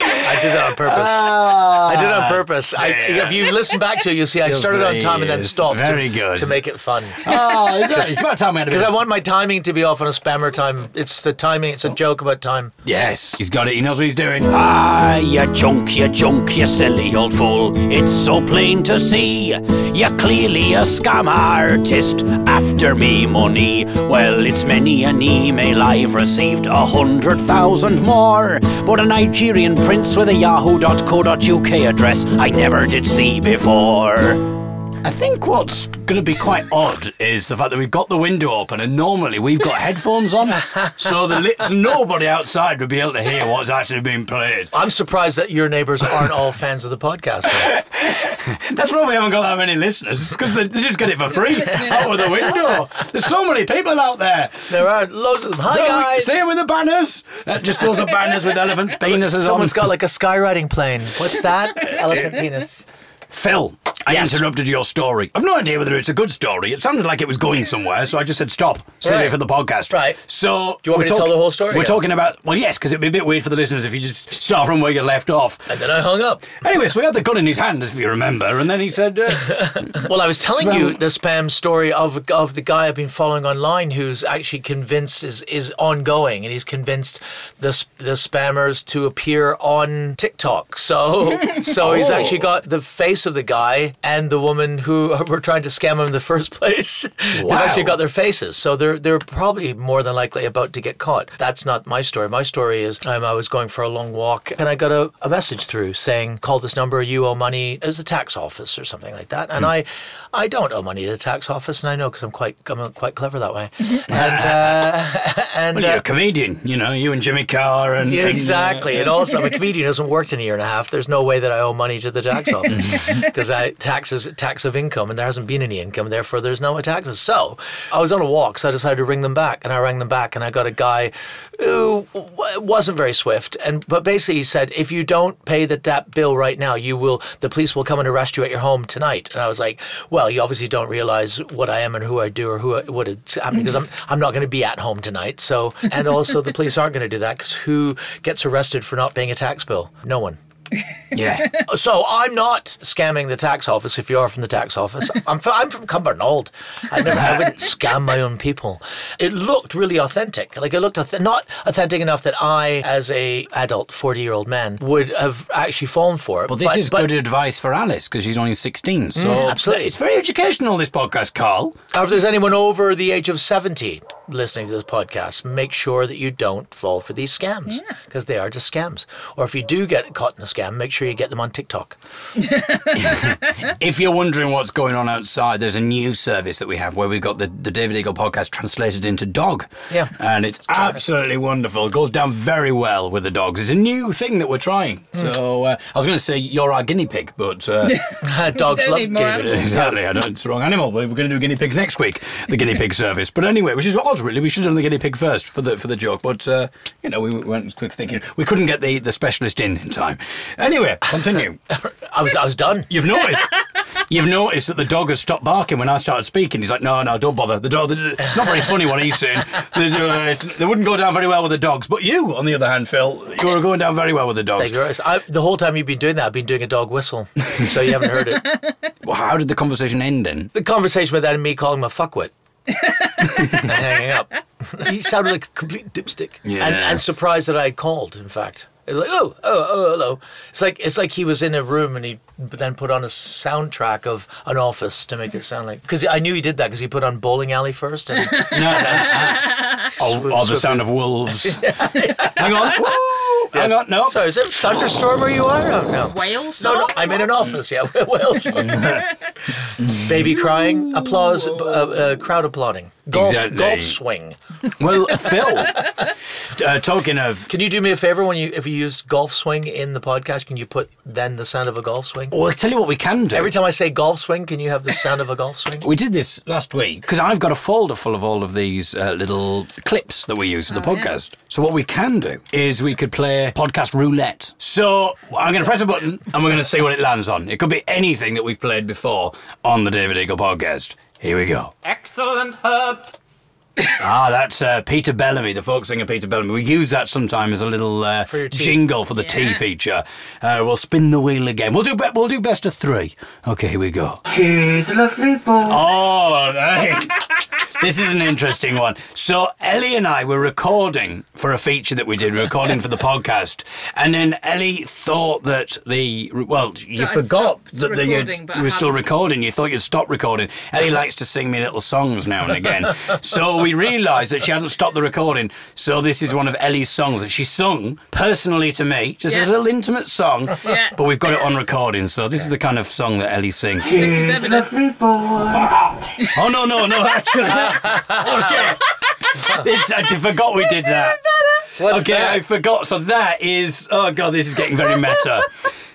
[SPEAKER 7] I did that on purpose. I did it on purpose. I, if you listen back to it, you'll see I
[SPEAKER 2] You'll
[SPEAKER 7] started on
[SPEAKER 2] see,
[SPEAKER 7] time and then
[SPEAKER 2] yes.
[SPEAKER 7] stopped
[SPEAKER 2] Very
[SPEAKER 7] to,
[SPEAKER 2] good.
[SPEAKER 7] to make it fun.
[SPEAKER 2] Oh, is that? It's about time we had a bit
[SPEAKER 7] Because I
[SPEAKER 2] of-
[SPEAKER 7] want my timing to be off on a spammer time. It's the timing. It's a joke about time.
[SPEAKER 2] Yes, he's got it. He knows what he's doing. Ah, you junk, you junk, you silly old fool. It's so plain to see. You're clearly a scam artist after me money. Well, it's many an email I've received, a hundred thousand more. But a Nigerian prince with a yahoo.co.uk address I never did see before. I think what's going to be quite odd is the fact that we've got the window open, and normally we've got headphones on, so the li- nobody outside would be able to hear what's actually being played.
[SPEAKER 7] I'm surprised that your neighbours aren't all fans of the podcast.
[SPEAKER 2] That's why we haven't got that many listeners, because they, they just get it for free out of the window. There's so many people out there.
[SPEAKER 7] There are loads of them. Hi
[SPEAKER 2] So,
[SPEAKER 7] guys.
[SPEAKER 2] See 'em with the banners? That just goes of banners with elephants' penises
[SPEAKER 7] Someone's
[SPEAKER 2] on.
[SPEAKER 7] got like a skywriting plane. What's that? Elephant penis.
[SPEAKER 2] Phil, I
[SPEAKER 7] Yes.
[SPEAKER 2] interrupted your story. I've no idea whether it's a good story. It sounded like it was going somewhere, so I just said stop. Save
[SPEAKER 7] Right.
[SPEAKER 2] it for the podcast.
[SPEAKER 7] Right.
[SPEAKER 2] So,
[SPEAKER 7] Do you want me to tell the whole story
[SPEAKER 2] We're talking about well, yes, because it'd be a bit weird for the listeners if you just start from where you left off.
[SPEAKER 7] And then I hung up.
[SPEAKER 2] Anyway, so we had the gun in his hand, if you remember, and then he said, uh,
[SPEAKER 7] Well, I was telling
[SPEAKER 2] Spam.
[SPEAKER 7] you the spam story of of the guy I've been following online who's actually convinced is is ongoing, and he's convinced the sp- the spammers to appear on TikTok. So so he's
[SPEAKER 2] Oh.
[SPEAKER 7] actually got the face of the guy and the woman who were trying to scam him in the first place. They've actually got their faces, so they're they're probably more than likely about to get caught. That's not my story. My story is um, I was going for a long walk and I got a, a message through saying call this number, you owe money. It was the tax office or something like that, and I I don't owe money to the tax office, and I know because I'm quite I'm quite clever that way. and uh, and
[SPEAKER 2] well, you're
[SPEAKER 7] uh,
[SPEAKER 2] a comedian, you know, you and Jimmy Carr and...
[SPEAKER 7] yeah,
[SPEAKER 2] and, uh,
[SPEAKER 7] exactly. And also, I'm a comedian who hasn't worked in a year and a half. There's no way that I owe money to the tax office because I taxes tax of income, and there hasn't been any income, therefore there's no taxes. So I was on a walk, so I decided to ring them back, and I rang them back, and I got a guy who wasn't very swift, and but basically he said, if you don't pay the, that bill right now, you will the police will come and arrest you at your home tonight. And I was like, well, you obviously don't realize what I am and who I do or who I, what it's happening because I'm I'm not going to be at home tonight. So and also the police aren't going to do that because who gets arrested for not paying a tax bill? No one.
[SPEAKER 2] Yeah.
[SPEAKER 7] So I'm not scamming the tax office. If you are from the tax office, I'm from, I'm from Cumbernauld. I never I wouldn't scam my own people. It looked really authentic. Like it looked auth- not authentic enough that I, as a adult forty year old man, would have actually fallen for it.
[SPEAKER 2] Well, this
[SPEAKER 7] But-
[SPEAKER 2] is
[SPEAKER 7] but-
[SPEAKER 2] good advice for Alice because she's only 16. So
[SPEAKER 7] Mm, absolutely.
[SPEAKER 2] it's very educational, this podcast, Carl.
[SPEAKER 7] Or if there's anyone over the age of 70 listening to this podcast, make sure that you don't fall for these scams because they are just scams. Or if you do get caught in a scam, make sure you get them on TikTok.
[SPEAKER 2] If you're wondering what's going on outside, there's a new service that we have where we've got the, the David Eagle podcast translated into dog.
[SPEAKER 7] Yeah.
[SPEAKER 2] And it's absolutely wonderful. It goes down very well with the dogs. It's a new thing that we're trying. So uh, I was going to say you're our guinea pig, but. Uh,
[SPEAKER 7] Dogs love
[SPEAKER 1] need
[SPEAKER 7] guinea pigs.
[SPEAKER 2] Exactly, I know it's the wrong animal, but we're going to do guinea pigs next week, the guinea pig service. But anyway, which is odd, really. We should have done the guinea pig first for the for the joke, but uh, you know we went quick thinking we couldn't get the, the specialist in in time. Anyway, continue.
[SPEAKER 7] I was, I was done.
[SPEAKER 2] You've noticed. You've noticed that the dog has stopped barking when I started speaking. He's like, no, no, don't bother. The dog. It's not very funny what he's saying. The, uh, they wouldn't go down very well with the dogs. But you, on the other hand, Phil, you were going down very well with the dogs.
[SPEAKER 7] I, the whole time you've been doing that, I've been doing a dog whistle, so you haven't heard it.
[SPEAKER 2] Well, how did the conversation end then?
[SPEAKER 7] The conversation with that and me calling him a fuckwit. and hanging up. He sounded like a complete dipstick.
[SPEAKER 2] Yeah.
[SPEAKER 7] And, and surprised that I had called, in fact. It was like, oh, oh, oh, hello. It's like it's like he was in a room and he then put on a soundtrack of an office to make it sound like. Because I knew he did that because he put on Bowling Alley first. And
[SPEAKER 2] Oh, oh, the sound of wolves. Hang on. Woo! Hang on. No.
[SPEAKER 7] So is it thunderstorm where you are? Oh, no.
[SPEAKER 1] Wales?
[SPEAKER 7] No, no, I'm in an office. Yeah, Wales. Baby crying, applause, uh, uh, crowd applauding, golf,
[SPEAKER 2] Exactly.
[SPEAKER 7] golf swing.
[SPEAKER 2] Well, Phil, uh, talking of.
[SPEAKER 7] Can you do me a favor when you if you use golf swing in the podcast? Can you put then the sound of a golf swing?
[SPEAKER 2] Well, I'll tell you what we can do.
[SPEAKER 7] Every time I say golf swing, can you have the sound of a golf swing?
[SPEAKER 2] We did this last week because I've got a folder full of all of these uh, little clips that we use for the
[SPEAKER 1] Oh, yeah.
[SPEAKER 2] podcast. So what we can do is we could play podcast roulette. So I'm going to press a button and we're going to see what it lands on. It could be anything that we've played before on the David Eagle podcast. Here we go.
[SPEAKER 8] Excellent herbs.
[SPEAKER 2] Ah, that's uh, Peter Bellamy, the folk singer Peter Bellamy. We use that sometime as a little uh,
[SPEAKER 7] For
[SPEAKER 2] jingle for the tea feature. Uh, we'll spin the wheel again. We'll do be- we'll do best of three. Okay, here we go.
[SPEAKER 8] He's a lovely boy.
[SPEAKER 2] Oh, right. this is an interesting one. So Ellie and I were recording for a feature that we did, recording for the podcast, and then Ellie thought that the well, you
[SPEAKER 1] That I'd
[SPEAKER 2] forgot
[SPEAKER 1] stopped
[SPEAKER 2] that the, you
[SPEAKER 1] but I
[SPEAKER 2] were still
[SPEAKER 1] hadn't.
[SPEAKER 2] recording. You thought you'd stopped recording. Ellie likes to sing me little songs now and again, so we realised that she hadn't stopped the recording. So this is one of Ellie's songs that she sung personally to me, just
[SPEAKER 1] Yeah.
[SPEAKER 2] a little intimate song,
[SPEAKER 1] Yeah.
[SPEAKER 2] but we've got it on recording. So this is the kind of song that Ellie sings.
[SPEAKER 1] This is evidence.
[SPEAKER 2] Oh no no no! Actually, okay. It's, I forgot we did that.
[SPEAKER 7] What's
[SPEAKER 2] okay,
[SPEAKER 7] that?
[SPEAKER 2] I forgot. So that is. Oh god, this is getting very meta.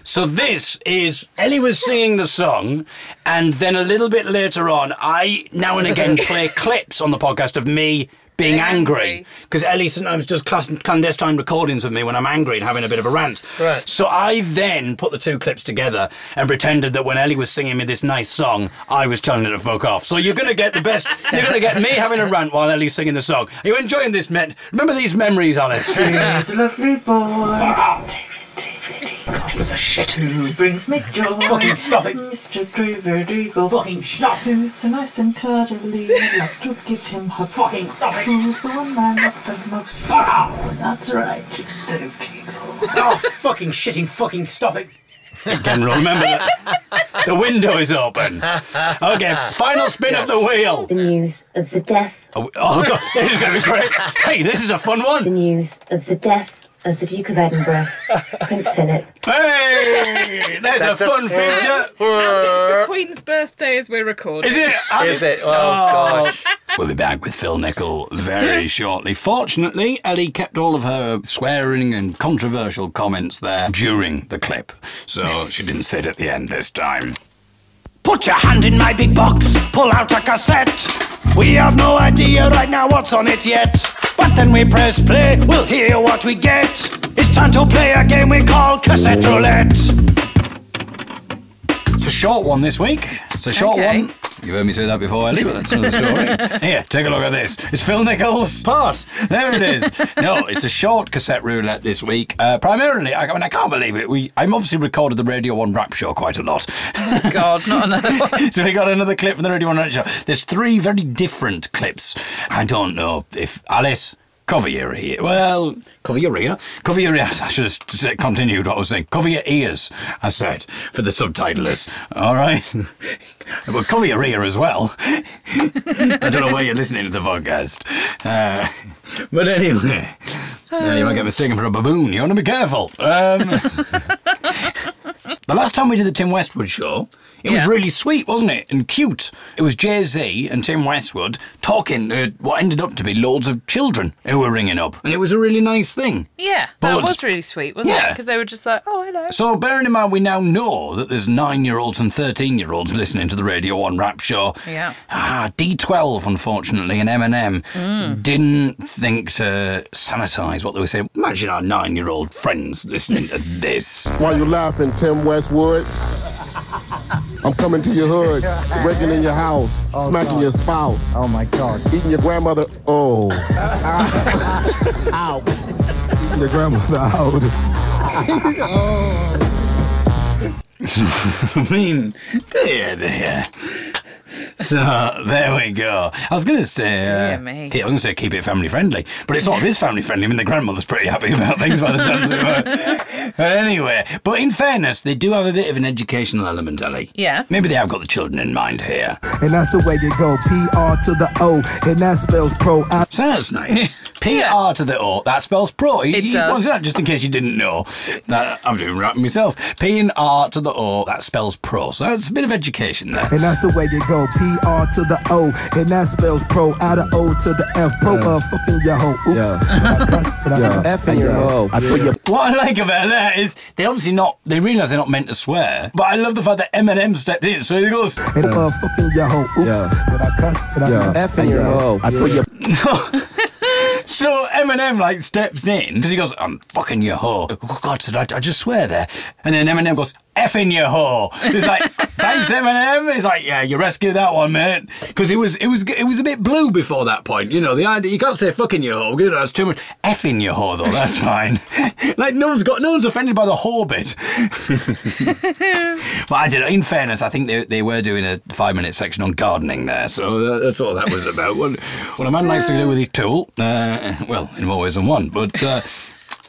[SPEAKER 2] So this is Ellie was singing the song, and then a little bit later on, I now and again play clips on the podcast of me. Being
[SPEAKER 1] Being
[SPEAKER 2] angry
[SPEAKER 1] angry.
[SPEAKER 2] because Ellie sometimes does clandestine recordings of me when I'm angry and having a bit of a rant.
[SPEAKER 7] Right.
[SPEAKER 2] So I then put the two clips together and pretended that when Ellie was singing me this nice song, I was telling her to fuck off. So you're going to get the best. You're going to get me having a rant while Ellie's singing the song. Are you enjoying this, Met? Remember these memories, Alex?
[SPEAKER 8] He's a lovely boy. Fuck off. David, David He's a shit who brings me joy.
[SPEAKER 2] Fucking stop it.
[SPEAKER 8] Mr. David Eagle. Fucking stop. Who's so nice and cuddly. I'd love to give him hugs. Fucking stop it. Who's the one I love the most? Fuck off. Oh, that's right. It's David Eagle.
[SPEAKER 2] oh, fucking shitting, fucking stop it. General, remember that. The window is open. Okay, final spin of the wheel.
[SPEAKER 9] The news of the death,
[SPEAKER 2] Oh, oh, God, this is going to be great. Hey, this is a fun one.
[SPEAKER 9] the news of the death of the Duke of Edinburgh, Prince Philip.
[SPEAKER 2] Hey, there's a fun feature.
[SPEAKER 1] And it's the Queen's birthday as we're recording.
[SPEAKER 2] Is it?
[SPEAKER 7] Is it? Oh, oh. gosh.
[SPEAKER 2] We'll be back with Phil Nichol very shortly. Fortunately, Ellie kept all of her swearing and controversial comments there during the clip, so she didn't say it at the end this time. Put your hand in my big box, pull out a cassette. We have no idea right now what's on it yet. But then we press play, we'll hear what we get. It's time to play a game we call Cassette Roulette. It's a short one this week. It's a short
[SPEAKER 1] Okay.
[SPEAKER 2] one. You've heard me say that before, Ellie, but that's another story. Here, take a look at this. It's Phil Nichol's part. There it is. No, it's a short cassette roulette this week. Uh, primarily, I, I mean, I can't believe it. We, I'm obviously recorded the Radio 1 rap show quite a lot.
[SPEAKER 1] God, not another one.
[SPEAKER 2] so we got another clip from the Radio 1 rap show. There's three very different clips. I don't know if Alice. Cover your ear. Well, cover your ear. Cover your ears. I should have continued what I was saying. Cover your ears, I said, for the subtitlers. All right? well, cover your ear as well. I don't know why you're listening to the podcast. Uh, but anyway, uh, you might get mistaken for a baboon. You want to be careful. Um, the last time we did the Tim Westwood show, it was really sweet, wasn't it? And cute. It was Jay Z and Tim Westwood talking to what ended up to be loads of children who were ringing up. And it was a really nice thing.
[SPEAKER 1] Yeah, that
[SPEAKER 2] But-
[SPEAKER 1] was really sweet, wasn't it?
[SPEAKER 2] Yeah.
[SPEAKER 1] Because they were just like, oh, hello.
[SPEAKER 2] So, bearing in mind, we now know that there's nine year olds and 13 year olds listening to the Radio 1 rap show.
[SPEAKER 1] Yeah.
[SPEAKER 2] Ah, D12, unfortunately, and Eminem
[SPEAKER 1] Mm.
[SPEAKER 2] didn't think to sanitise what they were saying. Imagine our nine year old friends listening to this.
[SPEAKER 10] Why you laughing, Tim Westwood? I'm coming to your hood, breaking in your house, oh, smacking your spouse.
[SPEAKER 11] Oh my god.
[SPEAKER 10] Eating your grandmother. Oh. Ow. Eating your grandmother out. oh.
[SPEAKER 2] I mean, there, there. So there we go. I was going to say, uh,
[SPEAKER 1] Dear me.
[SPEAKER 2] I was going to say keep it family friendly, but it sort of is family friendly. I mean, the grandmother's pretty happy about things by the sounds of it. But anyway, but in fairness, they do have a bit of an educational element, Ellie.
[SPEAKER 1] Yeah.
[SPEAKER 2] Maybe they have got the children in mind here.
[SPEAKER 11] And that's the way you go. P-R to the O. And that spells pro. I-
[SPEAKER 2] So nice. PR to the O, that spells pro.
[SPEAKER 1] It
[SPEAKER 2] he
[SPEAKER 1] does.
[SPEAKER 2] points it just in case you didn't know. That I'm doing right myself. P and R to the O, that spells pro. So that's a bit of education there.
[SPEAKER 11] And that's the way you go. P-R to the O. And that spells pro. Out of O to the F. Pro uh, fucking your hoe. Oops.
[SPEAKER 10] Yeah.
[SPEAKER 11] F in your hoe.
[SPEAKER 10] I put your
[SPEAKER 2] What I like about that is they obviously not, they realise they're not meant to swear. But I love the fact that Eminem stepped in. So he goes,
[SPEAKER 11] And uh, fucking your hoe. Oops.
[SPEAKER 10] Yeah.
[SPEAKER 11] Did I cuss? Did I
[SPEAKER 10] yeah.
[SPEAKER 11] F in your hoe.
[SPEAKER 10] I put your
[SPEAKER 2] So Eminem like steps in because he goes, "I'm fucking your hoe." Oh God, did I, I just swear there? And then Eminem goes, "Effing your hoe." He's like, "Thanks, Eminem." He's like, "Yeah, you rescued that one, mate." Because it was it was it was a bit blue before that point. You know, the idea you can't say "fucking your hoe." You know, that's too much. Effing your hoe though, that's fine. like no one's got no one's offended by the whore bit. but I did. In fairness, I think they they were doing a five minute section on gardening there, so that, that's all that was about. What, what a man likes to do with his tool. Uh, well, in more ways than one, but. Uh,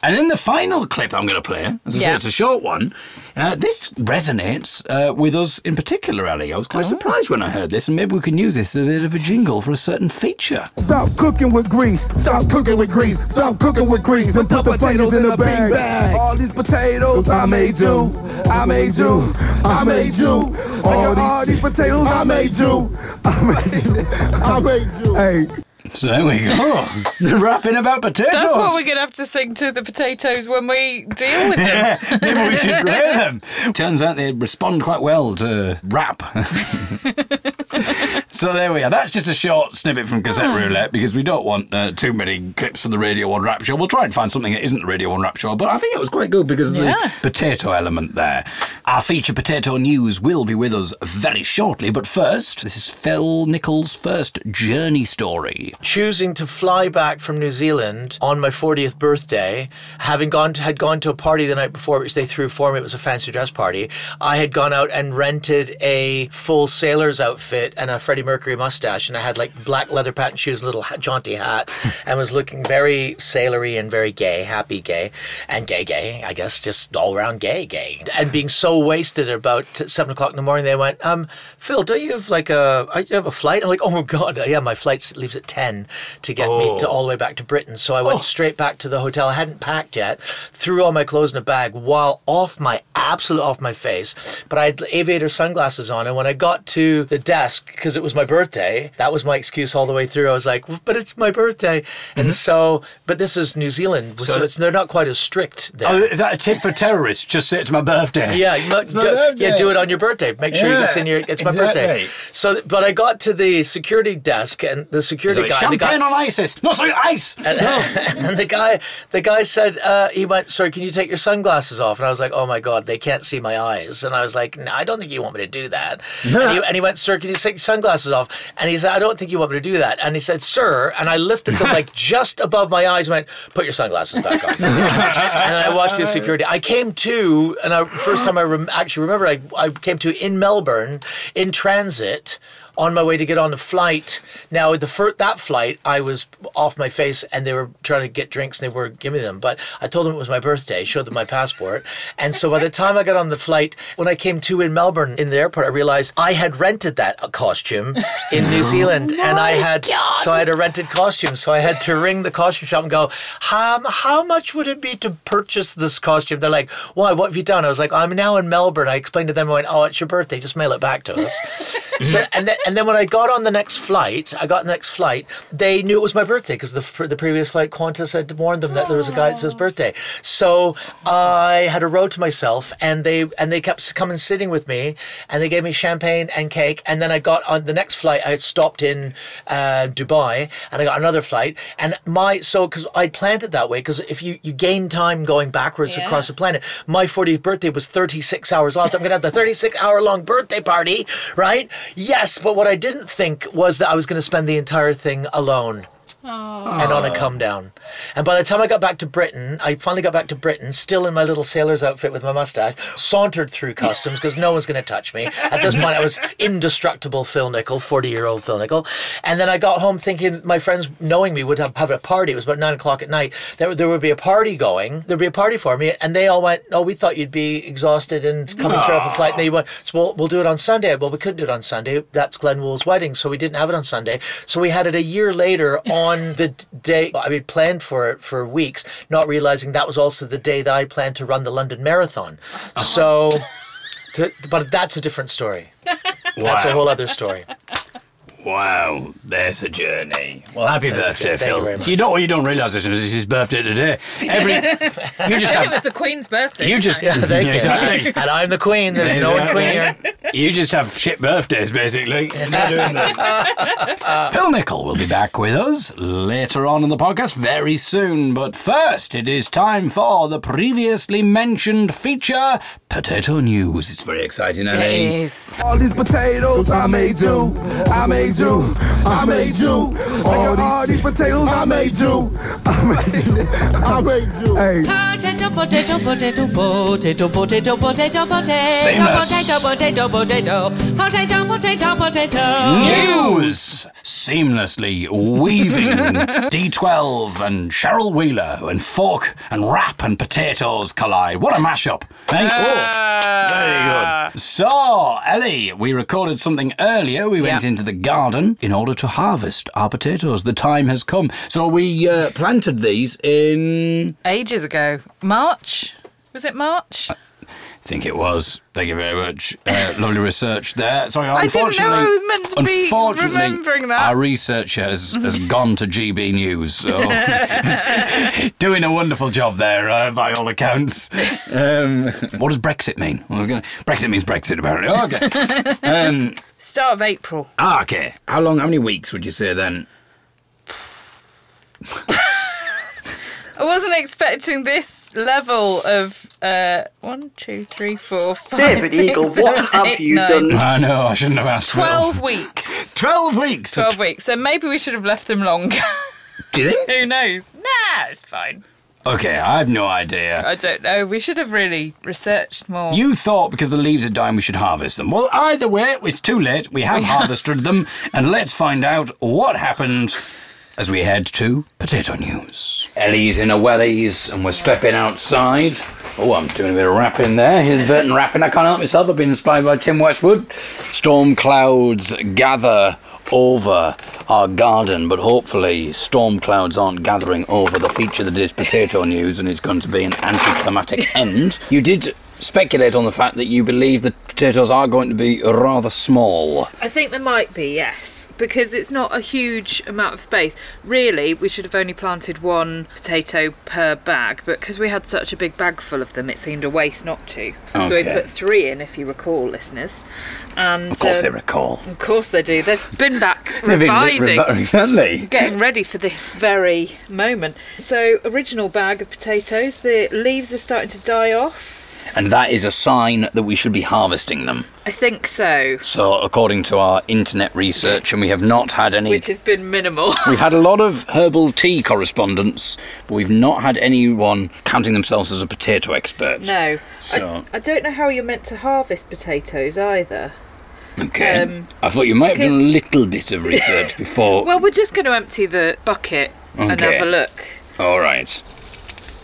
[SPEAKER 2] and then the final clip I'm going to play, as I say,
[SPEAKER 1] Yeah.
[SPEAKER 2] it's a short one. Uh, this resonates uh, with us in particular, Ali. I was quite surprised when I heard this, and maybe we can use this as a bit of a jingle for a certain feature.
[SPEAKER 11] Stop cooking with grease. Stop cooking with grease. Stop cooking with grease. And put the potatoes in a bag. bag. All these potatoes I made you. I made you. I made you. All, all these potatoes I made you. I made you.
[SPEAKER 10] I made you.
[SPEAKER 11] Hey.
[SPEAKER 2] So there we go. They're rapping about potatoes.
[SPEAKER 1] That's what we're going to have to sing to the potatoes when we deal with them.
[SPEAKER 2] Yeah, maybe we should play them. Turns out they respond quite well to rap. so there we are. That's just a short snippet from Cassette Roulette because we don't want uh, too many clips from the Radio 1 Rap Show. We'll try and find something that isn't the Radio 1 Rap Show, but I think it was quite good because of
[SPEAKER 1] Yeah.
[SPEAKER 2] the potato element there. Our feature potato news will be with us very shortly, but first, this is Phil Nichol's first journey story.
[SPEAKER 7] Choosing to fly back from New Zealand on my 40th birthday, having gone to, had gone to a party the night before, which they threw for me. It was a fancy dress party. I had gone out and rented a full sailor's outfit and a Freddie Mercury mustache, and I had like black leather patent shoes, a little ha- jaunty hat, and was looking very sailory and very gay, happy gay, and gay gay. I guess just all around gay gay. And being so wasted about seven o'clock in the morning, they went, um, Phil, don't you have like a, you have a flight? I'm like, oh my god, yeah, my flight leaves at ten. Ten to get me to oh. all the way back to Britain. So I went oh. straight back to the hotel. I hadn't packed yet. Threw all my clothes in a bag while off my absolute off my face. But I had aviator sunglasses on, and when I got to the desk because it was my birthday, that was my excuse all the way through. I was like, "But it's my birthday," and mm-hmm. so. But this is New Zealand, so,
[SPEAKER 2] So-
[SPEAKER 7] it's, they're not quite as strict there.
[SPEAKER 2] Oh, is that a tip for terrorists? Just say it's my birthday.
[SPEAKER 7] Yeah,
[SPEAKER 2] my
[SPEAKER 7] do,
[SPEAKER 2] birthday.
[SPEAKER 7] yeah, do it on your birthday. Make sure
[SPEAKER 2] Yeah,
[SPEAKER 7] it's in your. It's my birthday. So, but I got to the security desk, and the security
[SPEAKER 2] So
[SPEAKER 7] guy, the guy,
[SPEAKER 2] champagne on ISIS. No, sorry, ice.
[SPEAKER 7] and, and the guy, the guy said, uh, he went, "Sorry, can you take your sunglasses off?" And I was like, "Oh my god, they can't see my eyes." And I was like, no, "I don't think you want me to do that." and, he, and he went, "Sir, can you take your sunglasses off?" And he said, "I don't think you want me to do that." And he said, "Sir," and I lifted them like just above my eyes. and Went, "Put your sunglasses back on." and I walked through security. I came to, and I, first time I rem- actually remember, I, I came to in Melbourne in transit on my way to get on the flight. Now, the fir- that flight, I was off my face, and they were trying to get drinks, and they were giving me them. But I told them it was my birthday, showed them my passport, and so by the time I got on the flight, when I came to in Melbourne in the airport, I realized I had rented that costume in New Zealand, and I had so I had a rented costume, so I had to ring the costume shop and go, um, how much would it be to purchase this costume? They're like, why? What have you done? I was like, I'm now in Melbourne. I explained to them, I went, oh, it's your birthday, just mail it back to us. so, and then and then when I got on the next flight, I got the next flight. They knew it was my birthday because the the previous flight Qantas had warned them that there was a guy that says birthday. So I had a row to myself, and they and they kept coming sitting with me, and they gave me champagne and cake. And then I got on the next flight. I stopped in uh, Dubai, and I got another flight. And my so because I planned it that way because if you you gain time going backwards
[SPEAKER 1] Yeah.
[SPEAKER 7] across the planet, my 40th birthday was 36 hours long. I'm gonna have the 36 hour long birthday party, right? Yes, but what I didn't think was that I was going to spend the entire thing alone and on a come down. And by the time I got back to Britain, I finally got back to Britain, still in my little sailor's outfit with my mustache, sauntered through customs because no one's going to touch me. At this point, I was indestructible Phil Nichol, 40 year old Phil Nichol. And then I got home thinking my friends, knowing me, would have, have a party. It was about nine o'clock at night. There, there would be a party going, there'd be a party for me. And they all went, Oh, we thought you'd be exhausted and coming straight off a flight. And they went, so we'll, we'll do it on Sunday. Well, we couldn't do it on Sunday. That's Glenn Wool's wedding. So we didn't have it on Sunday. So we had it a year later on the day I mean planned for it for weeks, not realizing that was also the day that I planned to run the London Marathon. Uh-huh. So to, but that's a different story. That's a whole other story.
[SPEAKER 2] Wow, there's a journey. Well, happy
[SPEAKER 7] There's
[SPEAKER 2] birthday,
[SPEAKER 7] journey. Thank you
[SPEAKER 2] Phil.
[SPEAKER 7] very
[SPEAKER 2] So you know what you don't realise is it's his birthday today. Every you just
[SPEAKER 1] I think it
[SPEAKER 2] have
[SPEAKER 1] was the Queen's birthday.
[SPEAKER 2] you just
[SPEAKER 7] Yeah, thank you.
[SPEAKER 2] exactly.
[SPEAKER 7] And I'm the queen. There's no one queen here.
[SPEAKER 2] You just have shit birthdays, basically. You're not doing that. Phil Nichol will be back with us later on in the podcast very soon. But first, it is time for the previously mentioned feature, Potato News. It's very exciting, eh?
[SPEAKER 1] It
[SPEAKER 2] Ellie.
[SPEAKER 1] is.
[SPEAKER 11] All these potatoes I made you, I made you, I made you. All these, all these potatoes I made you, I made you, I made you. Hey.
[SPEAKER 12] Potato, potato, potato, potato, potato, potato, potato, potato, potato, potato, potato, potato, potato.
[SPEAKER 2] News! Seamlessly weaving D12 and Cheryl Wheeler and fork and wrap and potatoes collide. What a mashup! Thank oh, very good. So, Ellie, we recorded something earlier. We went
[SPEAKER 1] Yeah.
[SPEAKER 2] into the garden in order to harvest our potatoes. The time has come. So we uh, planted these in.
[SPEAKER 1] Ages ago. March? Was it March?
[SPEAKER 2] I think it was. Thank you very much. Uh, lovely research there. Sorry,
[SPEAKER 1] I
[SPEAKER 2] unfortunately,
[SPEAKER 1] I was meant to be
[SPEAKER 2] unfortunately,
[SPEAKER 1] remembering that.
[SPEAKER 2] our researcher has, has gone to GB News, so doing a wonderful job there uh, by all accounts. Um, what does Brexit mean? Well, gonna- Brexit means Brexit, apparently. Okay. Um,
[SPEAKER 1] Start of April.
[SPEAKER 2] ah, okay. How long? How many weeks would you say then?
[SPEAKER 1] I wasn't expecting this level of uh, one, two, three, four, five.
[SPEAKER 6] David
[SPEAKER 1] six,
[SPEAKER 6] Eagle,
[SPEAKER 1] seven,
[SPEAKER 6] what have
[SPEAKER 1] eight,
[SPEAKER 6] you
[SPEAKER 1] nine.
[SPEAKER 6] done?
[SPEAKER 2] I know. I shouldn't have asked.
[SPEAKER 1] Twelve weeks.
[SPEAKER 2] Twelve weeks.
[SPEAKER 1] Twelve weeks. So maybe we should have left them longer.
[SPEAKER 2] Do you think?
[SPEAKER 1] Who knows? Nah, it's fine.
[SPEAKER 2] Okay, I have no idea.
[SPEAKER 1] I don't know. We should have really researched more.
[SPEAKER 2] You thought because the leaves are dying we should harvest them. Well, either way, it's too late. We have harvested them, and let's find out what happened as we head to potato news. Ellie's in a wellies, and we're stepping outside. Oh, I'm doing a bit of rapping there. Inadvertent rapping. I can't help myself. I've been inspired by Tim Westwood. Storm clouds gather over our garden, but hopefully storm clouds aren't gathering over the feature that is potato news and it's going to be an anticlimactic end. You did speculate on the fact that you believe the potatoes are going to be rather small.
[SPEAKER 1] I think there might be, yes. Because it's not a huge amount of space. Really, we should have only planted one potato per bag, but because we had such a big bag full of them, it seemed a waste not to. So we put three in, if you recall, listeners. And
[SPEAKER 2] Of course, they
[SPEAKER 1] um,
[SPEAKER 2] recall.
[SPEAKER 1] Of course they do. They've been back
[SPEAKER 2] They've been
[SPEAKER 1] revising.
[SPEAKER 2] revi- exactly.
[SPEAKER 1] Getting ready for this very moment. So, original bag of potatoes. The leaves are starting to die off.
[SPEAKER 2] And that is a sign that we should be harvesting them.
[SPEAKER 1] I think so.
[SPEAKER 2] So, according to our internet research, and we have not had any.
[SPEAKER 1] Which has been minimal.
[SPEAKER 2] We've had a lot of herbal tea correspondence, but we've not had anyone counting themselves as a potato expert.
[SPEAKER 1] no.
[SPEAKER 2] So,
[SPEAKER 1] I, I don't know how you're meant to harvest potatoes either.
[SPEAKER 2] okay.
[SPEAKER 1] um,
[SPEAKER 2] I thought you might have done a little bit of research before.
[SPEAKER 1] Well, we're just going to empty the bucket and have a look.
[SPEAKER 2] All right.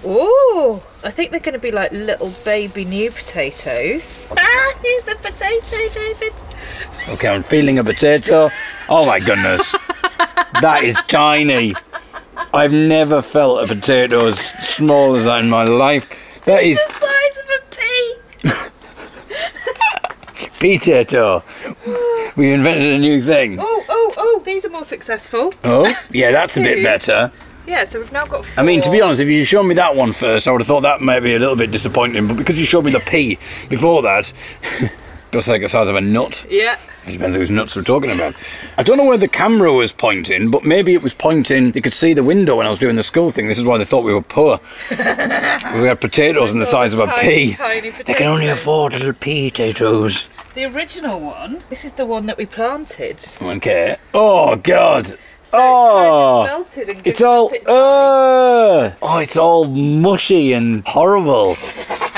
[SPEAKER 1] Oh, I think they're going to be like little baby new potatoes. Ah, here's a potato, David.
[SPEAKER 2] Okay, I'm feeling a potato. Oh my goodness. that is tiny. I've never felt a potato as small as that in my life. That is
[SPEAKER 1] The size of a pea.
[SPEAKER 2] potato. We invented a new thing.
[SPEAKER 1] Oh, oh, oh, these are more successful.
[SPEAKER 2] Oh, yeah, that's a bit better.
[SPEAKER 1] Yeah, so we've now got four.
[SPEAKER 2] I mean, to be honest, if you showed me that one first, I would have thought that might be a little bit disappointing. But because you showed me the pea before that, just like the size of a nut.
[SPEAKER 1] Yeah.
[SPEAKER 2] It depends whose nuts we're talking about. I don't know where the camera was pointing, but maybe it was pointing. You could see the window when I was doing the school thing. This is why they thought we were poor. we had potatoes in the size of a
[SPEAKER 1] Tiny,
[SPEAKER 2] pea.
[SPEAKER 1] tiny
[SPEAKER 2] They can only afford little pea potatoes.
[SPEAKER 1] The original one. This is the one that we planted.
[SPEAKER 2] Okay. Oh God. Oh.
[SPEAKER 1] melted and
[SPEAKER 2] It's all.
[SPEAKER 1] its
[SPEAKER 2] Uh, oh, it's all mushy and horrible.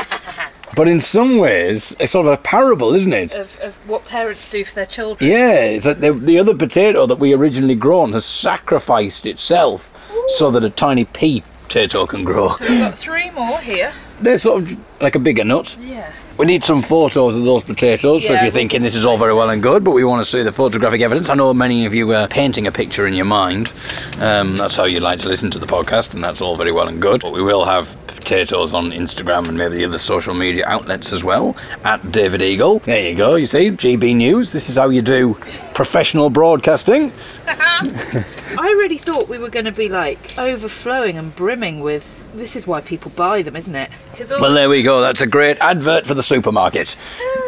[SPEAKER 2] but in some ways, it's sort of a parable, isn't it?
[SPEAKER 1] Of, of what parents do for their children.
[SPEAKER 2] Yeah, it's like the, the other potato that we originally grown has sacrificed itself so that a tiny pea potato can grow.
[SPEAKER 1] So we've got three more here.
[SPEAKER 2] They're sort of like a bigger nut.
[SPEAKER 1] Yeah.
[SPEAKER 2] We need some photos of those potatoes. so if you're thinking this is all very well and good, but we want to see the photographic evidence, I know many of you are painting a picture in your mind. Um, that's how you like to listen to the podcast, and that's all very well and good. But we will have potatoes on Instagram and maybe the other social media outlets as well. At David Eagle. There you go. You see, GB News. This is how you do professional broadcasting.
[SPEAKER 1] I really thought we were going to be like overflowing and brimming with. This is why people buy them, isn't it?
[SPEAKER 2] Well, there we go. That's a great advert for the supermarket.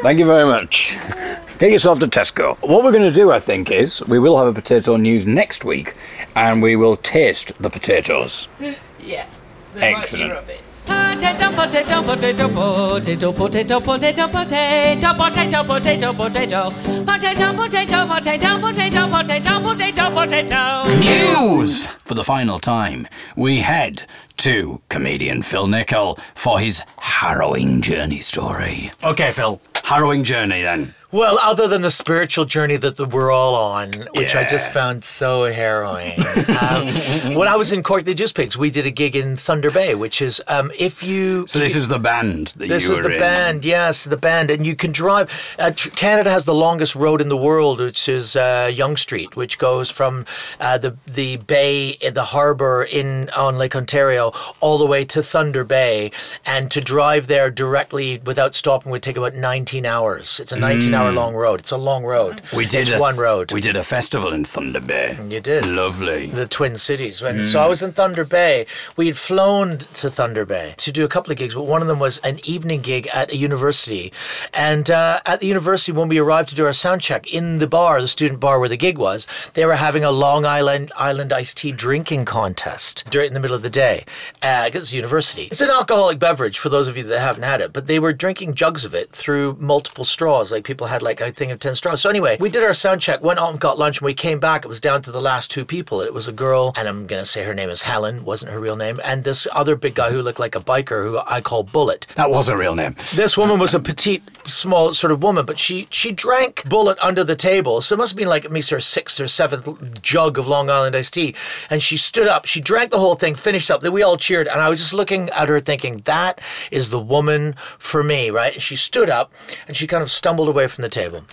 [SPEAKER 2] Thank you very much. Get yourself to Tesco. What we're going to do, I think, is we will have a potato news next week and we will taste the potatoes.
[SPEAKER 1] Yeah. They might be
[SPEAKER 2] Excellent.
[SPEAKER 1] Rubbish.
[SPEAKER 12] Potato, potato, potato, potato, potato, potato, potato, potato, potato, potato, potato, potato, potato, potato, potato, potato, potato.
[SPEAKER 2] News! For the final time, we head to comedian Phil Nichol for his harrowing journey story. Okay, Phil. Harrowing journey then.
[SPEAKER 7] Well, other than the spiritual journey that we're all on, which I just found so harrowing. um, when I was in Corky, the Juice Pigs, we did a gig in Thunder Bay, which is um, if you.
[SPEAKER 2] So this is the band that.
[SPEAKER 7] This
[SPEAKER 2] you
[SPEAKER 7] is the
[SPEAKER 2] in.
[SPEAKER 7] band, yes, the band, and you can drive. Uh, tr- Canada has the longest road in the world, which is uh, Yonge Street, which goes from uh, the the bay, the harbour in on Lake Ontario, all the way to Thunder Bay, and to drive there directly without stopping would take about 19 hours. It's a 19 hour
[SPEAKER 2] Mm.
[SPEAKER 7] long road. It's a long road.
[SPEAKER 2] We did
[SPEAKER 7] It's
[SPEAKER 2] a,
[SPEAKER 7] one road.
[SPEAKER 2] We did a festival in Thunder Bay.
[SPEAKER 7] You did.
[SPEAKER 2] Lovely.
[SPEAKER 7] The Twin Cities. And
[SPEAKER 2] Mm.
[SPEAKER 7] so I was in Thunder Bay. We had flown to Thunder Bay to do a couple of gigs, but one of them was an evening gig at a university. And uh, at the university, when we arrived to do our sound check, in the bar, the student bar where the gig was, they were having a Long Island Island iced tea drinking contest during in the middle of the day. Uh, 'cause it's a university. It's an alcoholic beverage for those of you that haven't had it, but they were drinking jugs of it through multiple straws. Like people had like a thing of 10 straws. So anyway, we did our sound check, went out and got lunch, and we came back. It was down to the last two people. It was a girl, and I'm going to say her name is Helen, wasn't her real name, and this other big guy who looked like a biker who I call Bullet.
[SPEAKER 2] That was a real name.
[SPEAKER 7] This woman was a petite, small sort of woman, but she she drank Bullet under the table. So it must have been like at least her sixth or seventh jug of Long Island iced tea. And she stood up, she drank the whole thing, finished up. Then we all cheered, and I was just looking at her thinking, that is the woman for me, right? And she stood up and she kind of stumbled away from the table.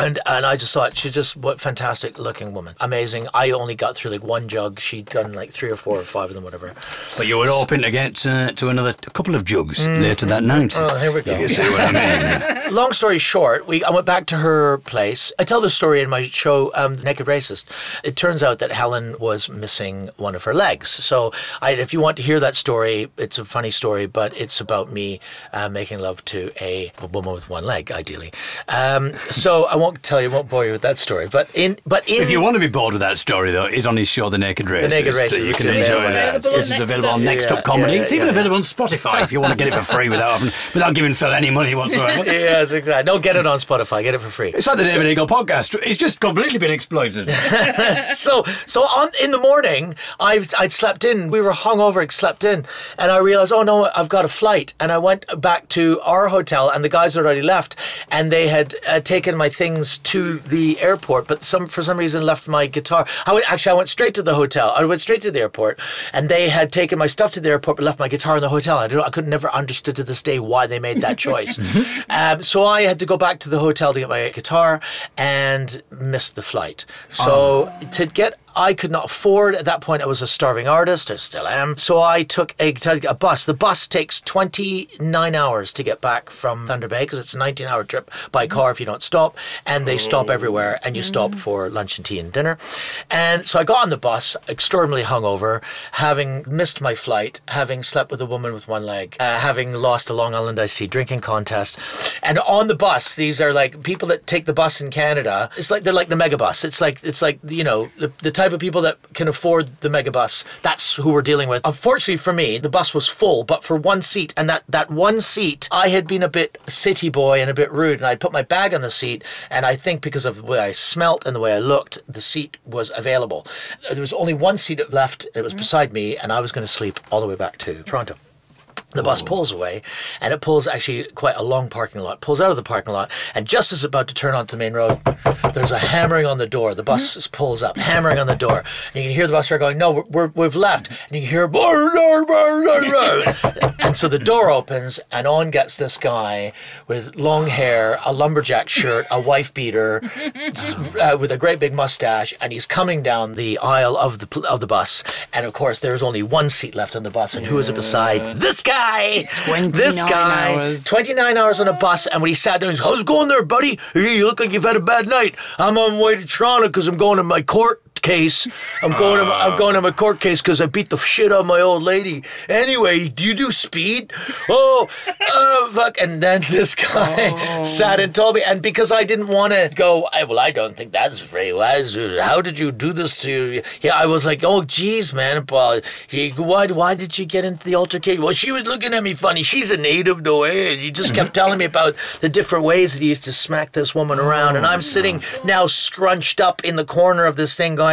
[SPEAKER 7] And and I just thought she's just what fantastic looking woman, amazing. I only got through like one jug. She'd done like three or four or five of them, whatever.
[SPEAKER 2] But you were hoping to get uh, to another couple of jugs later that night.
[SPEAKER 7] Oh, here we go.
[SPEAKER 2] If you see what I mean.
[SPEAKER 7] Long story short, we I went back to her place. I tell the story in my show, um, Naked Racist. It turns out that Helen was missing one of her legs. So, I, if you want to hear that story, it's a funny story, but it's about me uh, making love to a woman with one leg, ideally. Um, so I won't tell you, won't bore you with that story. But in, but in,
[SPEAKER 2] If you want to be bored with that story, though, is on his show, The Naked Racist.
[SPEAKER 7] Naked
[SPEAKER 2] So you can
[SPEAKER 7] is
[SPEAKER 2] enjoy
[SPEAKER 7] available
[SPEAKER 2] that.
[SPEAKER 1] Available on
[SPEAKER 2] Which is
[SPEAKER 1] Next
[SPEAKER 2] available
[SPEAKER 1] Up.
[SPEAKER 2] on Next Up Comedy. it's even available on Spotify if you want to get it for free without having, without giving Phil any money whatsoever.
[SPEAKER 7] yes, exactly. Don't get it on Spotify. Get it for free.
[SPEAKER 2] It's like the David Eagle podcast. It's just completely been exploited.
[SPEAKER 7] so so on in the morning I I'd slept in. We were hungover, I'd slept in, and I realized, oh no, I've got a flight. And I went back to our hotel, and the guys had already left, and they had uh, taken my things to the airport, but some for some reason left my guitar. I went, actually I went straight to the hotel. I went straight to the airport, and they had taken my stuff to the airport, but left my guitar in the hotel. I don't, I could never understood to this day why they made that choice. um, so I had to go back to the hotel to get my guitar and missed the flight. So to get I could not afford at that point. I was a starving artist. I still am. So I took a, a bus. The bus takes 29 hours to get back from Thunder Bay because it's a 19 hour trip by car if you don't stop. And they stop everywhere and you stop for lunch and tea and dinner. And so I got on the bus, extremely hungover, having missed my flight, having slept with a woman with one leg, uh, having lost a Long Island Iced Tea drinking contest. And on the bus, these are like people that take the bus in Canada. It's like they're like the megabus. It's like it's like you know the, the type of people that can afford the megabus. That's who we're dealing with. Unfortunately for me, the bus was full, but for one seat, and that that one seat, I had been a bit city boy and a bit rude, and I'd put my bag on the seat, and I think because of the way I smelt and the way I looked, the seat was available. There was only one seat left. It was mm-hmm. beside me, and I was going to sleep all the way back to Toronto. The bus pulls away, and it pulls actually quite a long parking lot. Pulls out of the parking lot, and just as it's about to turn onto the main road, there's a hammering on the door. The bus just pulls up, hammering on the door, and you can hear the bus driver going, "No, we're, we're, we've left." And you can hear, "Brr, brr, brr, brr, brr." and so the door opens, and on gets this guy with long hair, a lumberjack shirt, a wife beater, uh, with a great big mustache, and he's coming down the aisle of the of the bus. And of course, there's only one seat left on the bus, and who is it beside? This guy.
[SPEAKER 2] 29
[SPEAKER 7] this guy.
[SPEAKER 2] hours.
[SPEAKER 7] 29 hours on a bus, and when he sat down, he's, "How's it going there, buddy? You look like you've had a bad night. I'm on my way to Toronto because I'm going to my court." Case, I'm going. To, my- I'm going to my court case because I beat the shit out of my old lady. Anyway, do you do speed? Oh, oh, fuck! And then this guy sat and told me, and because I didn't want to go, I, well, I don't think that's very wise. How did you do this to? you? Yeah, I was like, oh, geez, man. Well, he, why, why did you get into the altercation? Well, she was looking at me funny. She's a native, though, eh? And he just kept telling me about the different ways that he used to smack this woman around, and I'm sitting now scrunched up in the corner of this thing, going,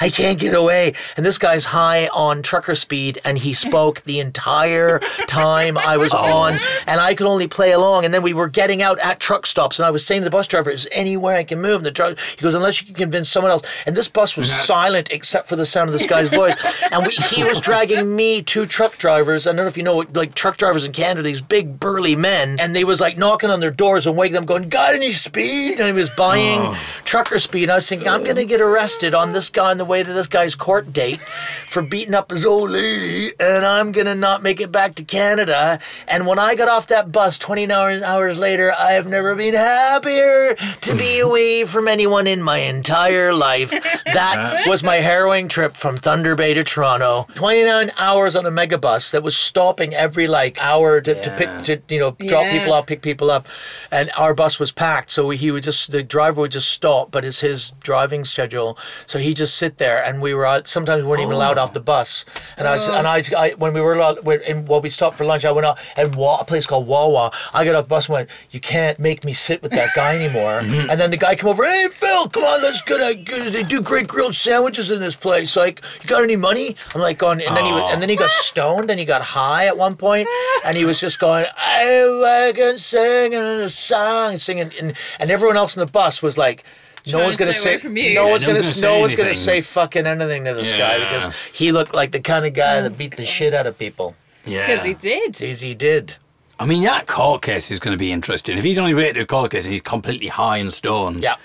[SPEAKER 7] I can't get away. And this guy's high on trucker speed, and he spoke the entire time I was on, and I could only play along. And then we were getting out at truck stops, and I was saying to the bus driver, "Is anywhere I can move?" And the truck, he goes, "Unless you can convince someone else." And this bus was silent except for the sound of this guy's voice, and we, he was dragging me to truck drivers. I don't know if you know, what, like truck drivers in Canada, these big burly men, and they was like knocking on their doors and waking them, going, "Got any speed?" And he was buying oh. trucker speed. And I was thinking, I'm gonna get arrested on this guy on the way to this guy's court date for beating up his old lady, and I'm gonna not make it back to Canada. And when I got off that bus 20 hours, hours later, I have never been happier to be away from anyone in my entire life. That was my harrowing trip from Thunder Bay to Toronto. 29 hours on a megabus that was stopping every like hour to, to pick to you know drop
[SPEAKER 1] Yeah.
[SPEAKER 7] people off, pick people up, and our bus was packed. So he would just the driver would just stop, but it's his driving schedule, so he just sit there, and we were out. Sometimes we weren't even allowed off the oh. bus, and I was, and I, I when we were allowed when, we stopped for lunch, I went out and wa- a place called Wawa. I got off the bus and went, "You can't make me sit with that guy anymore." Mm-hmm. And then the guy come over, "Hey Phil, come on, let's get a good. They do great grilled sandwiches in this place. Like, you got any money?" I'm like going, and then he was, and then he got stoned and he got high at one point, and he was just going, "I can sing a song, singing," and and everyone else in the bus was like. No one's gonna say.
[SPEAKER 1] from you.
[SPEAKER 7] No
[SPEAKER 1] Yeah,
[SPEAKER 7] one's
[SPEAKER 2] no
[SPEAKER 7] gonna.
[SPEAKER 2] gonna say
[SPEAKER 7] no one's gonna
[SPEAKER 2] anything.
[SPEAKER 7] say fucking anything to this guy because he looked like the kind of guy that beat the shit out of people.
[SPEAKER 2] Yeah.
[SPEAKER 1] Because he did.
[SPEAKER 7] Because he did.
[SPEAKER 2] I mean, that court case is going to be interesting. If he's on his way to a court case and he's completely high and stoned,
[SPEAKER 7] Yeah.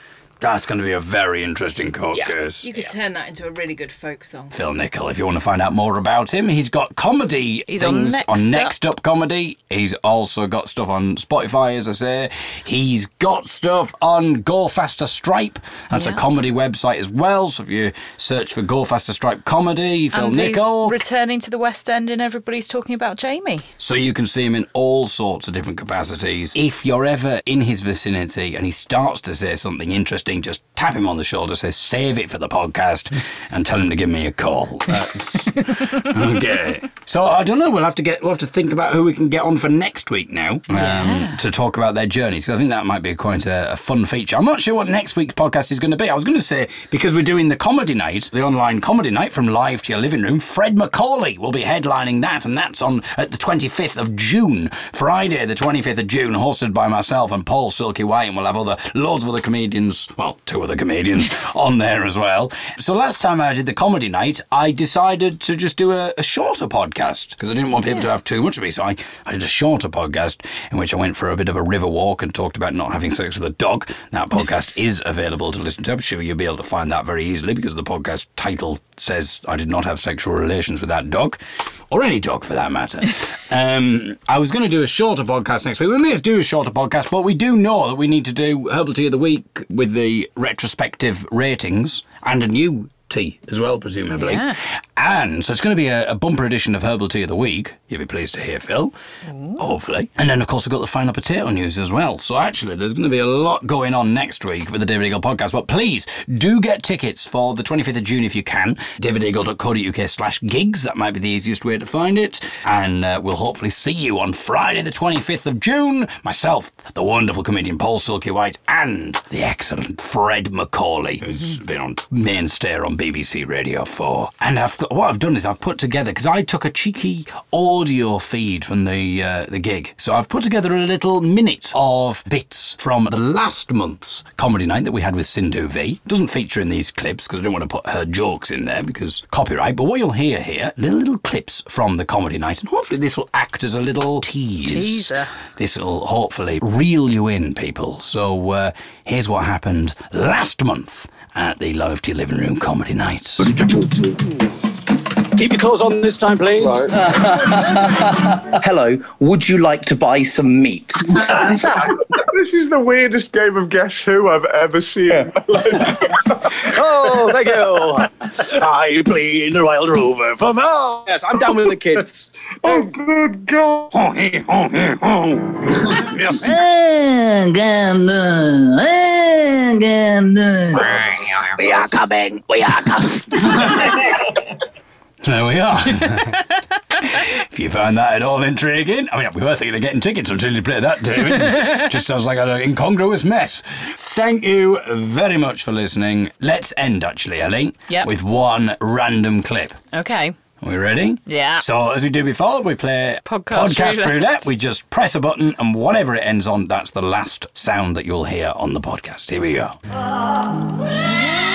[SPEAKER 2] That's going to be a very interesting court
[SPEAKER 7] Yeah.
[SPEAKER 2] case.
[SPEAKER 1] You could turn that into a really good folk song.
[SPEAKER 2] Phil Nichol, if you want to find out more about him, he's got comedy
[SPEAKER 1] He's on
[SPEAKER 2] things
[SPEAKER 1] Next
[SPEAKER 2] on
[SPEAKER 1] Up.
[SPEAKER 2] Next Up Comedy. He's also got stuff on Spotify, as I say. He's got stuff on Go Faster Stripe. That's a comedy website as well. So if you search for Go Faster Stripe Comedy, Phil
[SPEAKER 1] and
[SPEAKER 2] Nichol.
[SPEAKER 1] he's returning to the West End, and everybody's talking about Jamie.
[SPEAKER 2] So you can see him in all sorts of different capacities. If you're ever in his vicinity and he starts to say something interesting, just tap him on the shoulder, say, save it for the podcast, and tell him to give me a call. That's okay. So I don't know. We'll have to get. We'll have to think about who we can get on for next week now um, to talk about their journeys. Because I think that might be quite a, a fun feature. I'm not sure what next week's podcast is going to be. I was going to say because we're doing the comedy night, the online comedy night from live to your living room. Fred Macaulay will be headlining that, and that's on at the 25th of June, Friday, the 25th of June, hosted by myself and Paul Silky White, and we'll have other loads of other comedians. Well, two other comedians on there as well. So last time I did the comedy night, I decided to just do a, a shorter podcast because I didn't want people to have too much of me. So I, I did a shorter podcast in which I went for a bit of a river walk and talked about not having sex with a dog. That podcast is available to listen to. I'm sure you'll be able to find that very easily because the podcast title says I did not have sexual relations with that dog. Or any dog for that matter. um, I was going to do a shorter podcast next week. We may as do a shorter podcast, but we do know that we need to do Herbal Tea of the Week with the retrospective ratings and a new tea as well, presumably.
[SPEAKER 1] Yeah.
[SPEAKER 2] And so it's going to be a, a bumper edition of Herbal Tea of the Week. You'll be pleased to hear, Phil. Hopefully. And then, of course, we've got the final potato news as well. So actually, there's going to be a lot going on next week with the David Eagle podcast. But please do get tickets for the 25th of June if you can. davideagle.co.uk slash gigs. That might be the easiest way to find it. And uh, we'll hopefully see you on Friday, the 25th of June. Myself, the wonderful comedian Paul Silky White, and the excellent Fred Macaulay, who's been on mainstay on BBC Radio 4. And I've got, what I've done is I've put together, because I took a cheeky audio feed from the, uh, the gig. So I've put together a little minute of bits from the last month's comedy night that we had with Sindhu Vee. Doesn't feature in these clips because I don't want to put her jokes in there because copyright. But what you'll hear here, little, little clips from the comedy night, and hopefully this will act as a little tease.
[SPEAKER 1] Teaser.
[SPEAKER 2] This will hopefully reel you in, people. So uh, here's what happened last month at the Live to Your Living Room Comedy Nights.
[SPEAKER 13] Keep your clothes on this time, please.
[SPEAKER 14] Hello, would you like to buy some meat?
[SPEAKER 15] this is the weirdest game of Guess Who I've ever seen.
[SPEAKER 13] Oh, thank you. I play in the Wild Rover from oh, yes, I'm down with the kids.
[SPEAKER 15] oh, good God.
[SPEAKER 13] yes.
[SPEAKER 14] We are coming. We are coming.
[SPEAKER 2] There we are. if you found that at all intriguing, I mean, we were thinking of getting tickets until you played that, David. It just sounds like an incongruous mess. Thank you very much for listening. Let's end, actually, Ellie,
[SPEAKER 1] Yep.
[SPEAKER 2] with one random clip.
[SPEAKER 1] Okay.
[SPEAKER 2] Are we ready?
[SPEAKER 1] Yeah.
[SPEAKER 2] So, as we do before, we play
[SPEAKER 1] Podcast roulette.
[SPEAKER 2] roulette. We just press a button, and whatever it ends on, that's the last sound that you'll hear on the podcast. Here we go.